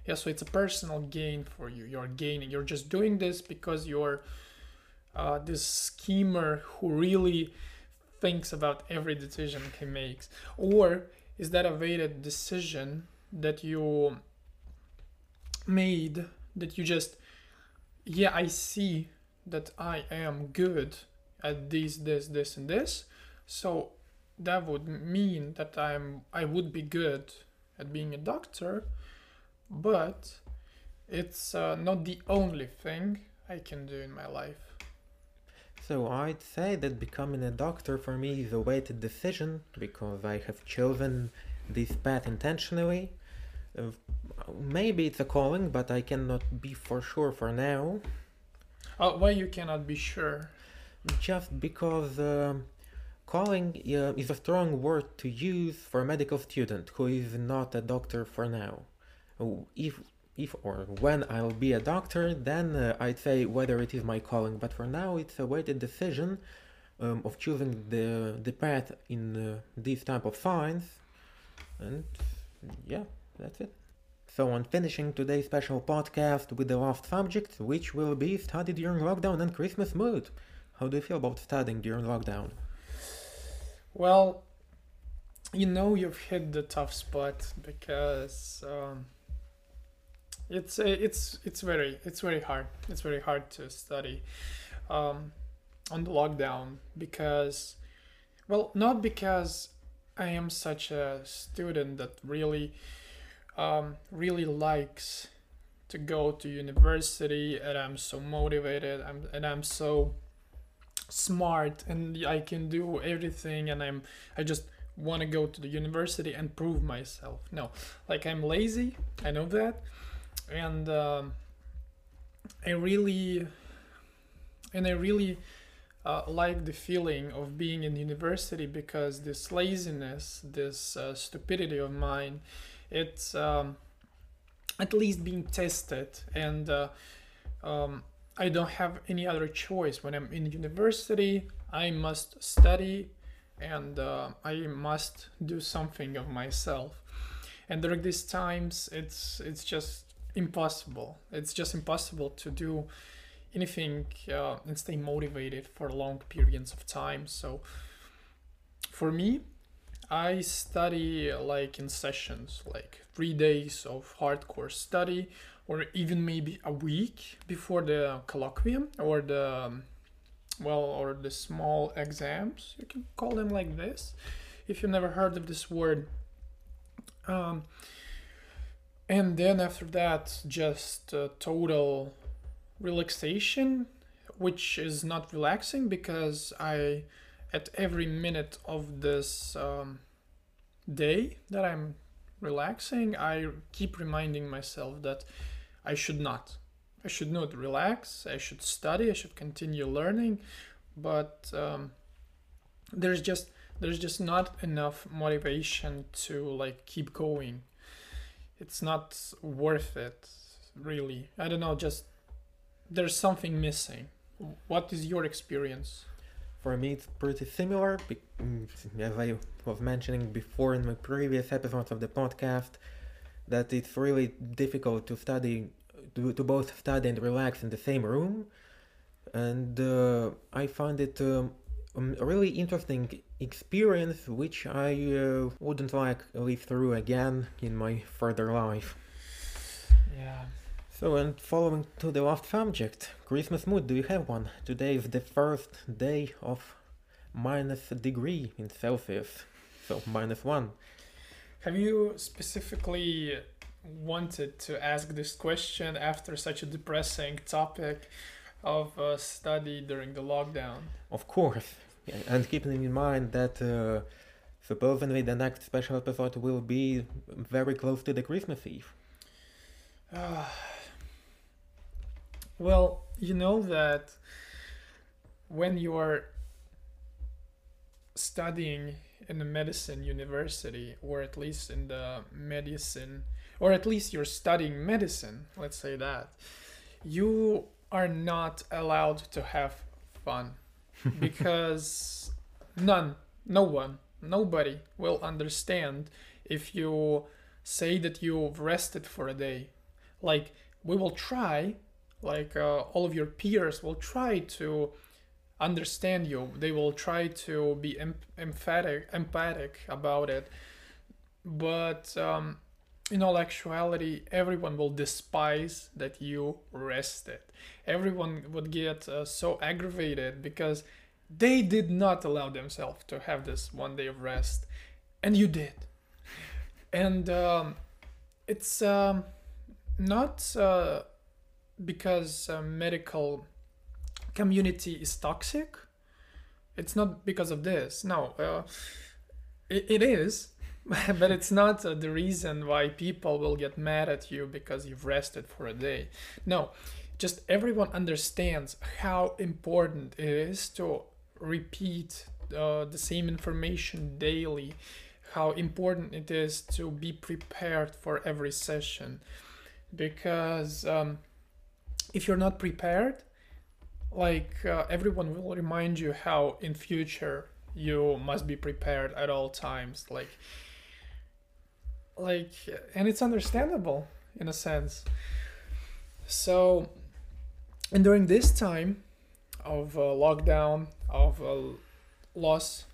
yeah so it's a personal gain for you. You're gaining. You're just doing this because you're uh, this schemer who really thinks about every decision he makes. Or is that a weighted decision that you made that you just yeah i see that i am good at this this this and this. So that would mean that i'm i would be good at being a doctor but it's uh, not the only thing i can do in my life So I'd say that becoming a doctor for me is a weighted decision because I have chosen this path intentionally. Uh, maybe it's a calling, but I cannot be for sure for now. uh, why you cannot be sure Just because um, calling uh, is a strong word to use for a medical student who is not a doctor for now. If if or when I'll be a doctor, then uh, I'd say whether it is my calling. But for now, it's a weighted decision um, of choosing the the path in uh, this type of science, and yeah, that's it. So I'm finishing today's special podcast with the last subject, which will be study during lockdown and Christmas mood. How do you feel about studying during lockdown? Well, you know you've hit the tough spot because um, it's uh, it's it's very it's very hard. It's very hard to study um, on the lockdown because, well, not because I am such a student that really um, really likes to go to university and I'm so motivated I'm, and I'm so smart and I can do everything and I'm I just want to go to the university and prove myself. No, like I'm lazy, I know that, and um, I really and I really uh, like the feeling of being in university because this laziness, this uh, stupidity of mine, it's um, at least being tested and. Uh, um, I don't have any other choice. When I'm in university, I must study and uh, I must do something of myself. And during these times, it's it's just impossible. It's just impossible to do anything uh, and stay motivated for long periods of time. So for me, I study like in sessions, like three days of hardcore study, or even maybe a week before the colloquium or the well or the small exams you can call them like this if you've never heard of this word um, and then after that just total relaxation which is not relaxing because i at every minute of this um, day that i'm relaxing i keep reminding myself that I should not. I should not relax. I should study. I should continue learning, but um, there's just there's just not enough motivation to like keep going. It's not worth it, really. I don't know. Just there's something missing. What is your experience? For me, it's pretty similar. mm, As I was mentioning before in my previous episodes of the podcast, that it's really difficult to study, to, to both study and relax in the same room. And uh, I find it um, um, really interesting experience, which I uh, wouldn't like live through again in my further life. Yeah. So, and following to the last subject, Christmas mood, do you have one? Today is the first day of minus a degree in Celsius, so minus one. Have you specifically wanted to ask this question after such a depressing topic of uh, study during the lockdown? Of course, yeah, and keeping in mind that uh, supposedly the next special episode will be very close to the Christmas Eve. Uh, well, you know that when you are studying in a medicine university, or at least in the medicine, or at least you're studying medicine, let's say that, you are not allowed to have fun because none, no one, nobody will understand if you say that you've rested for a day. Like, we will try, like, uh, all of your peers will try to understand you. They will try to be em- emphatic, empathic about it. But um, in all actuality, everyone will despise that you rested. Everyone would get uh, so aggravated because they did not allow themselves to have this one day of rest, and you did. And um, it's um, not uh, because uh, medical community is toxic. It's not because of this. No, uh, it, it is, but it's not uh, the reason why people will get mad at you because you've rested for a day. No, just everyone understands how important it is to repeat uh, the same information daily, how important it is to be prepared for every session. Because um, if you're not prepared, like uh, everyone will remind you how in future you must be prepared at all times like like and it's understandable in a sense. So and during this time of uh, lockdown of uh, loss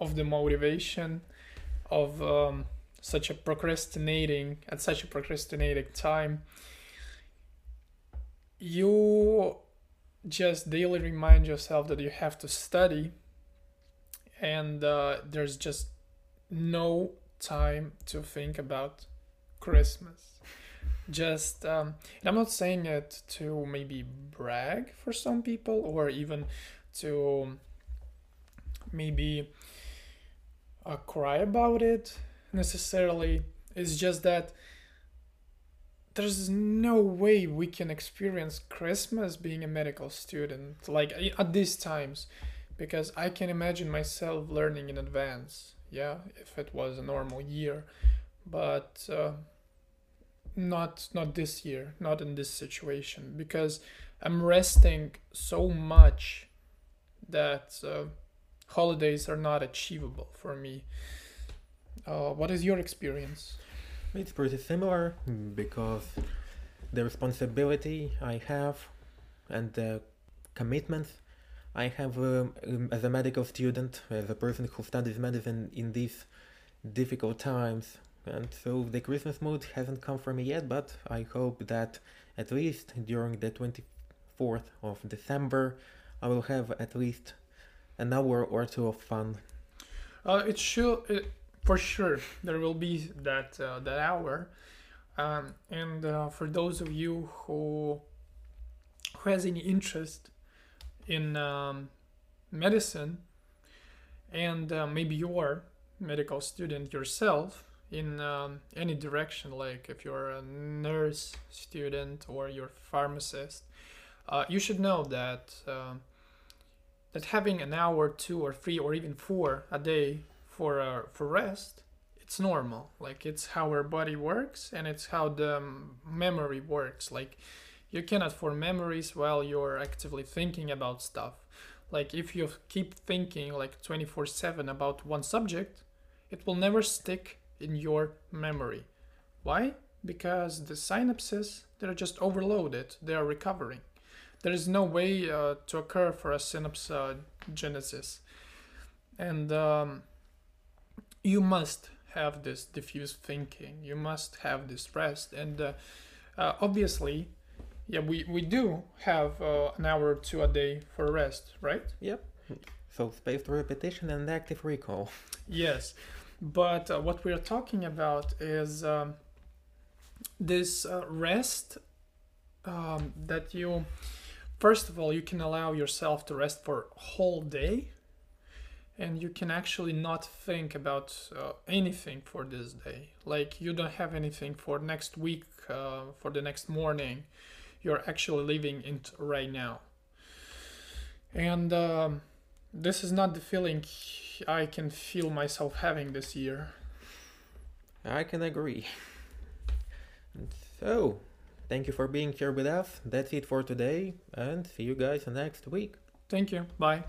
of the motivation of um, such a procrastinating at such a procrastinating time you just daily remind yourself that you have to study and uh, there's just no time to think about christmas. Just um, i'm not saying it to maybe brag for some people or even to maybe uh, cry about it necessarily. It's just that there's no way we can experience Christmas being a medical student, like at these times, because I can imagine myself learning in advance, yeah, if it was a normal year, but uh, not not this year, not in this situation, because I'm resting so much that uh, holidays are not achievable for me. Uh, what is your experience? It's pretty similar because the responsibility I have and the commitments I have um, as a medical student, as a person who studies medicine in these difficult times. And so the Christmas mood hasn't come for me yet, but I hope that at least during the 24th of December, I will have at least an hour or two of fun. Uh, it should. It, for sure there will be that uh, that hour um, and uh, for those of you who who has any interest in um, medicine and uh, maybe you're medical student yourself in um, any direction like if you're a nurse student or you're pharmacist uh, you should know that uh, that having an hour two or three or even four a day for uh, for rest it's normal. Like it's how our body works and it's how the memory works. Like you cannot form memories while you're actively thinking about stuff. Like if you keep thinking like 24/7 about one subject it will never stick in your memory. Why? Because the synapses they're just overloaded. They are recovering. There is no way uh, to occur for a synapse uh, genesis and um, you must have this diffuse thinking. You must have this rest. And uh, uh, obviously yeah we, we do have uh, an hour or two a day for rest right yep so spaced repetition and active recall yes but uh, what we're talking about is um, this uh, rest um, that you first of all you can allow yourself to rest for a whole day and you can actually not think about uh, anything for this day. Like you don't have anything for next week, uh, for the next morning. You're actually living in right now. And um, this is not the feeling I can feel myself having this year. I can agree. So, thank you for being here with us. That's it for today, and see you guys next week. Thank you. Bye.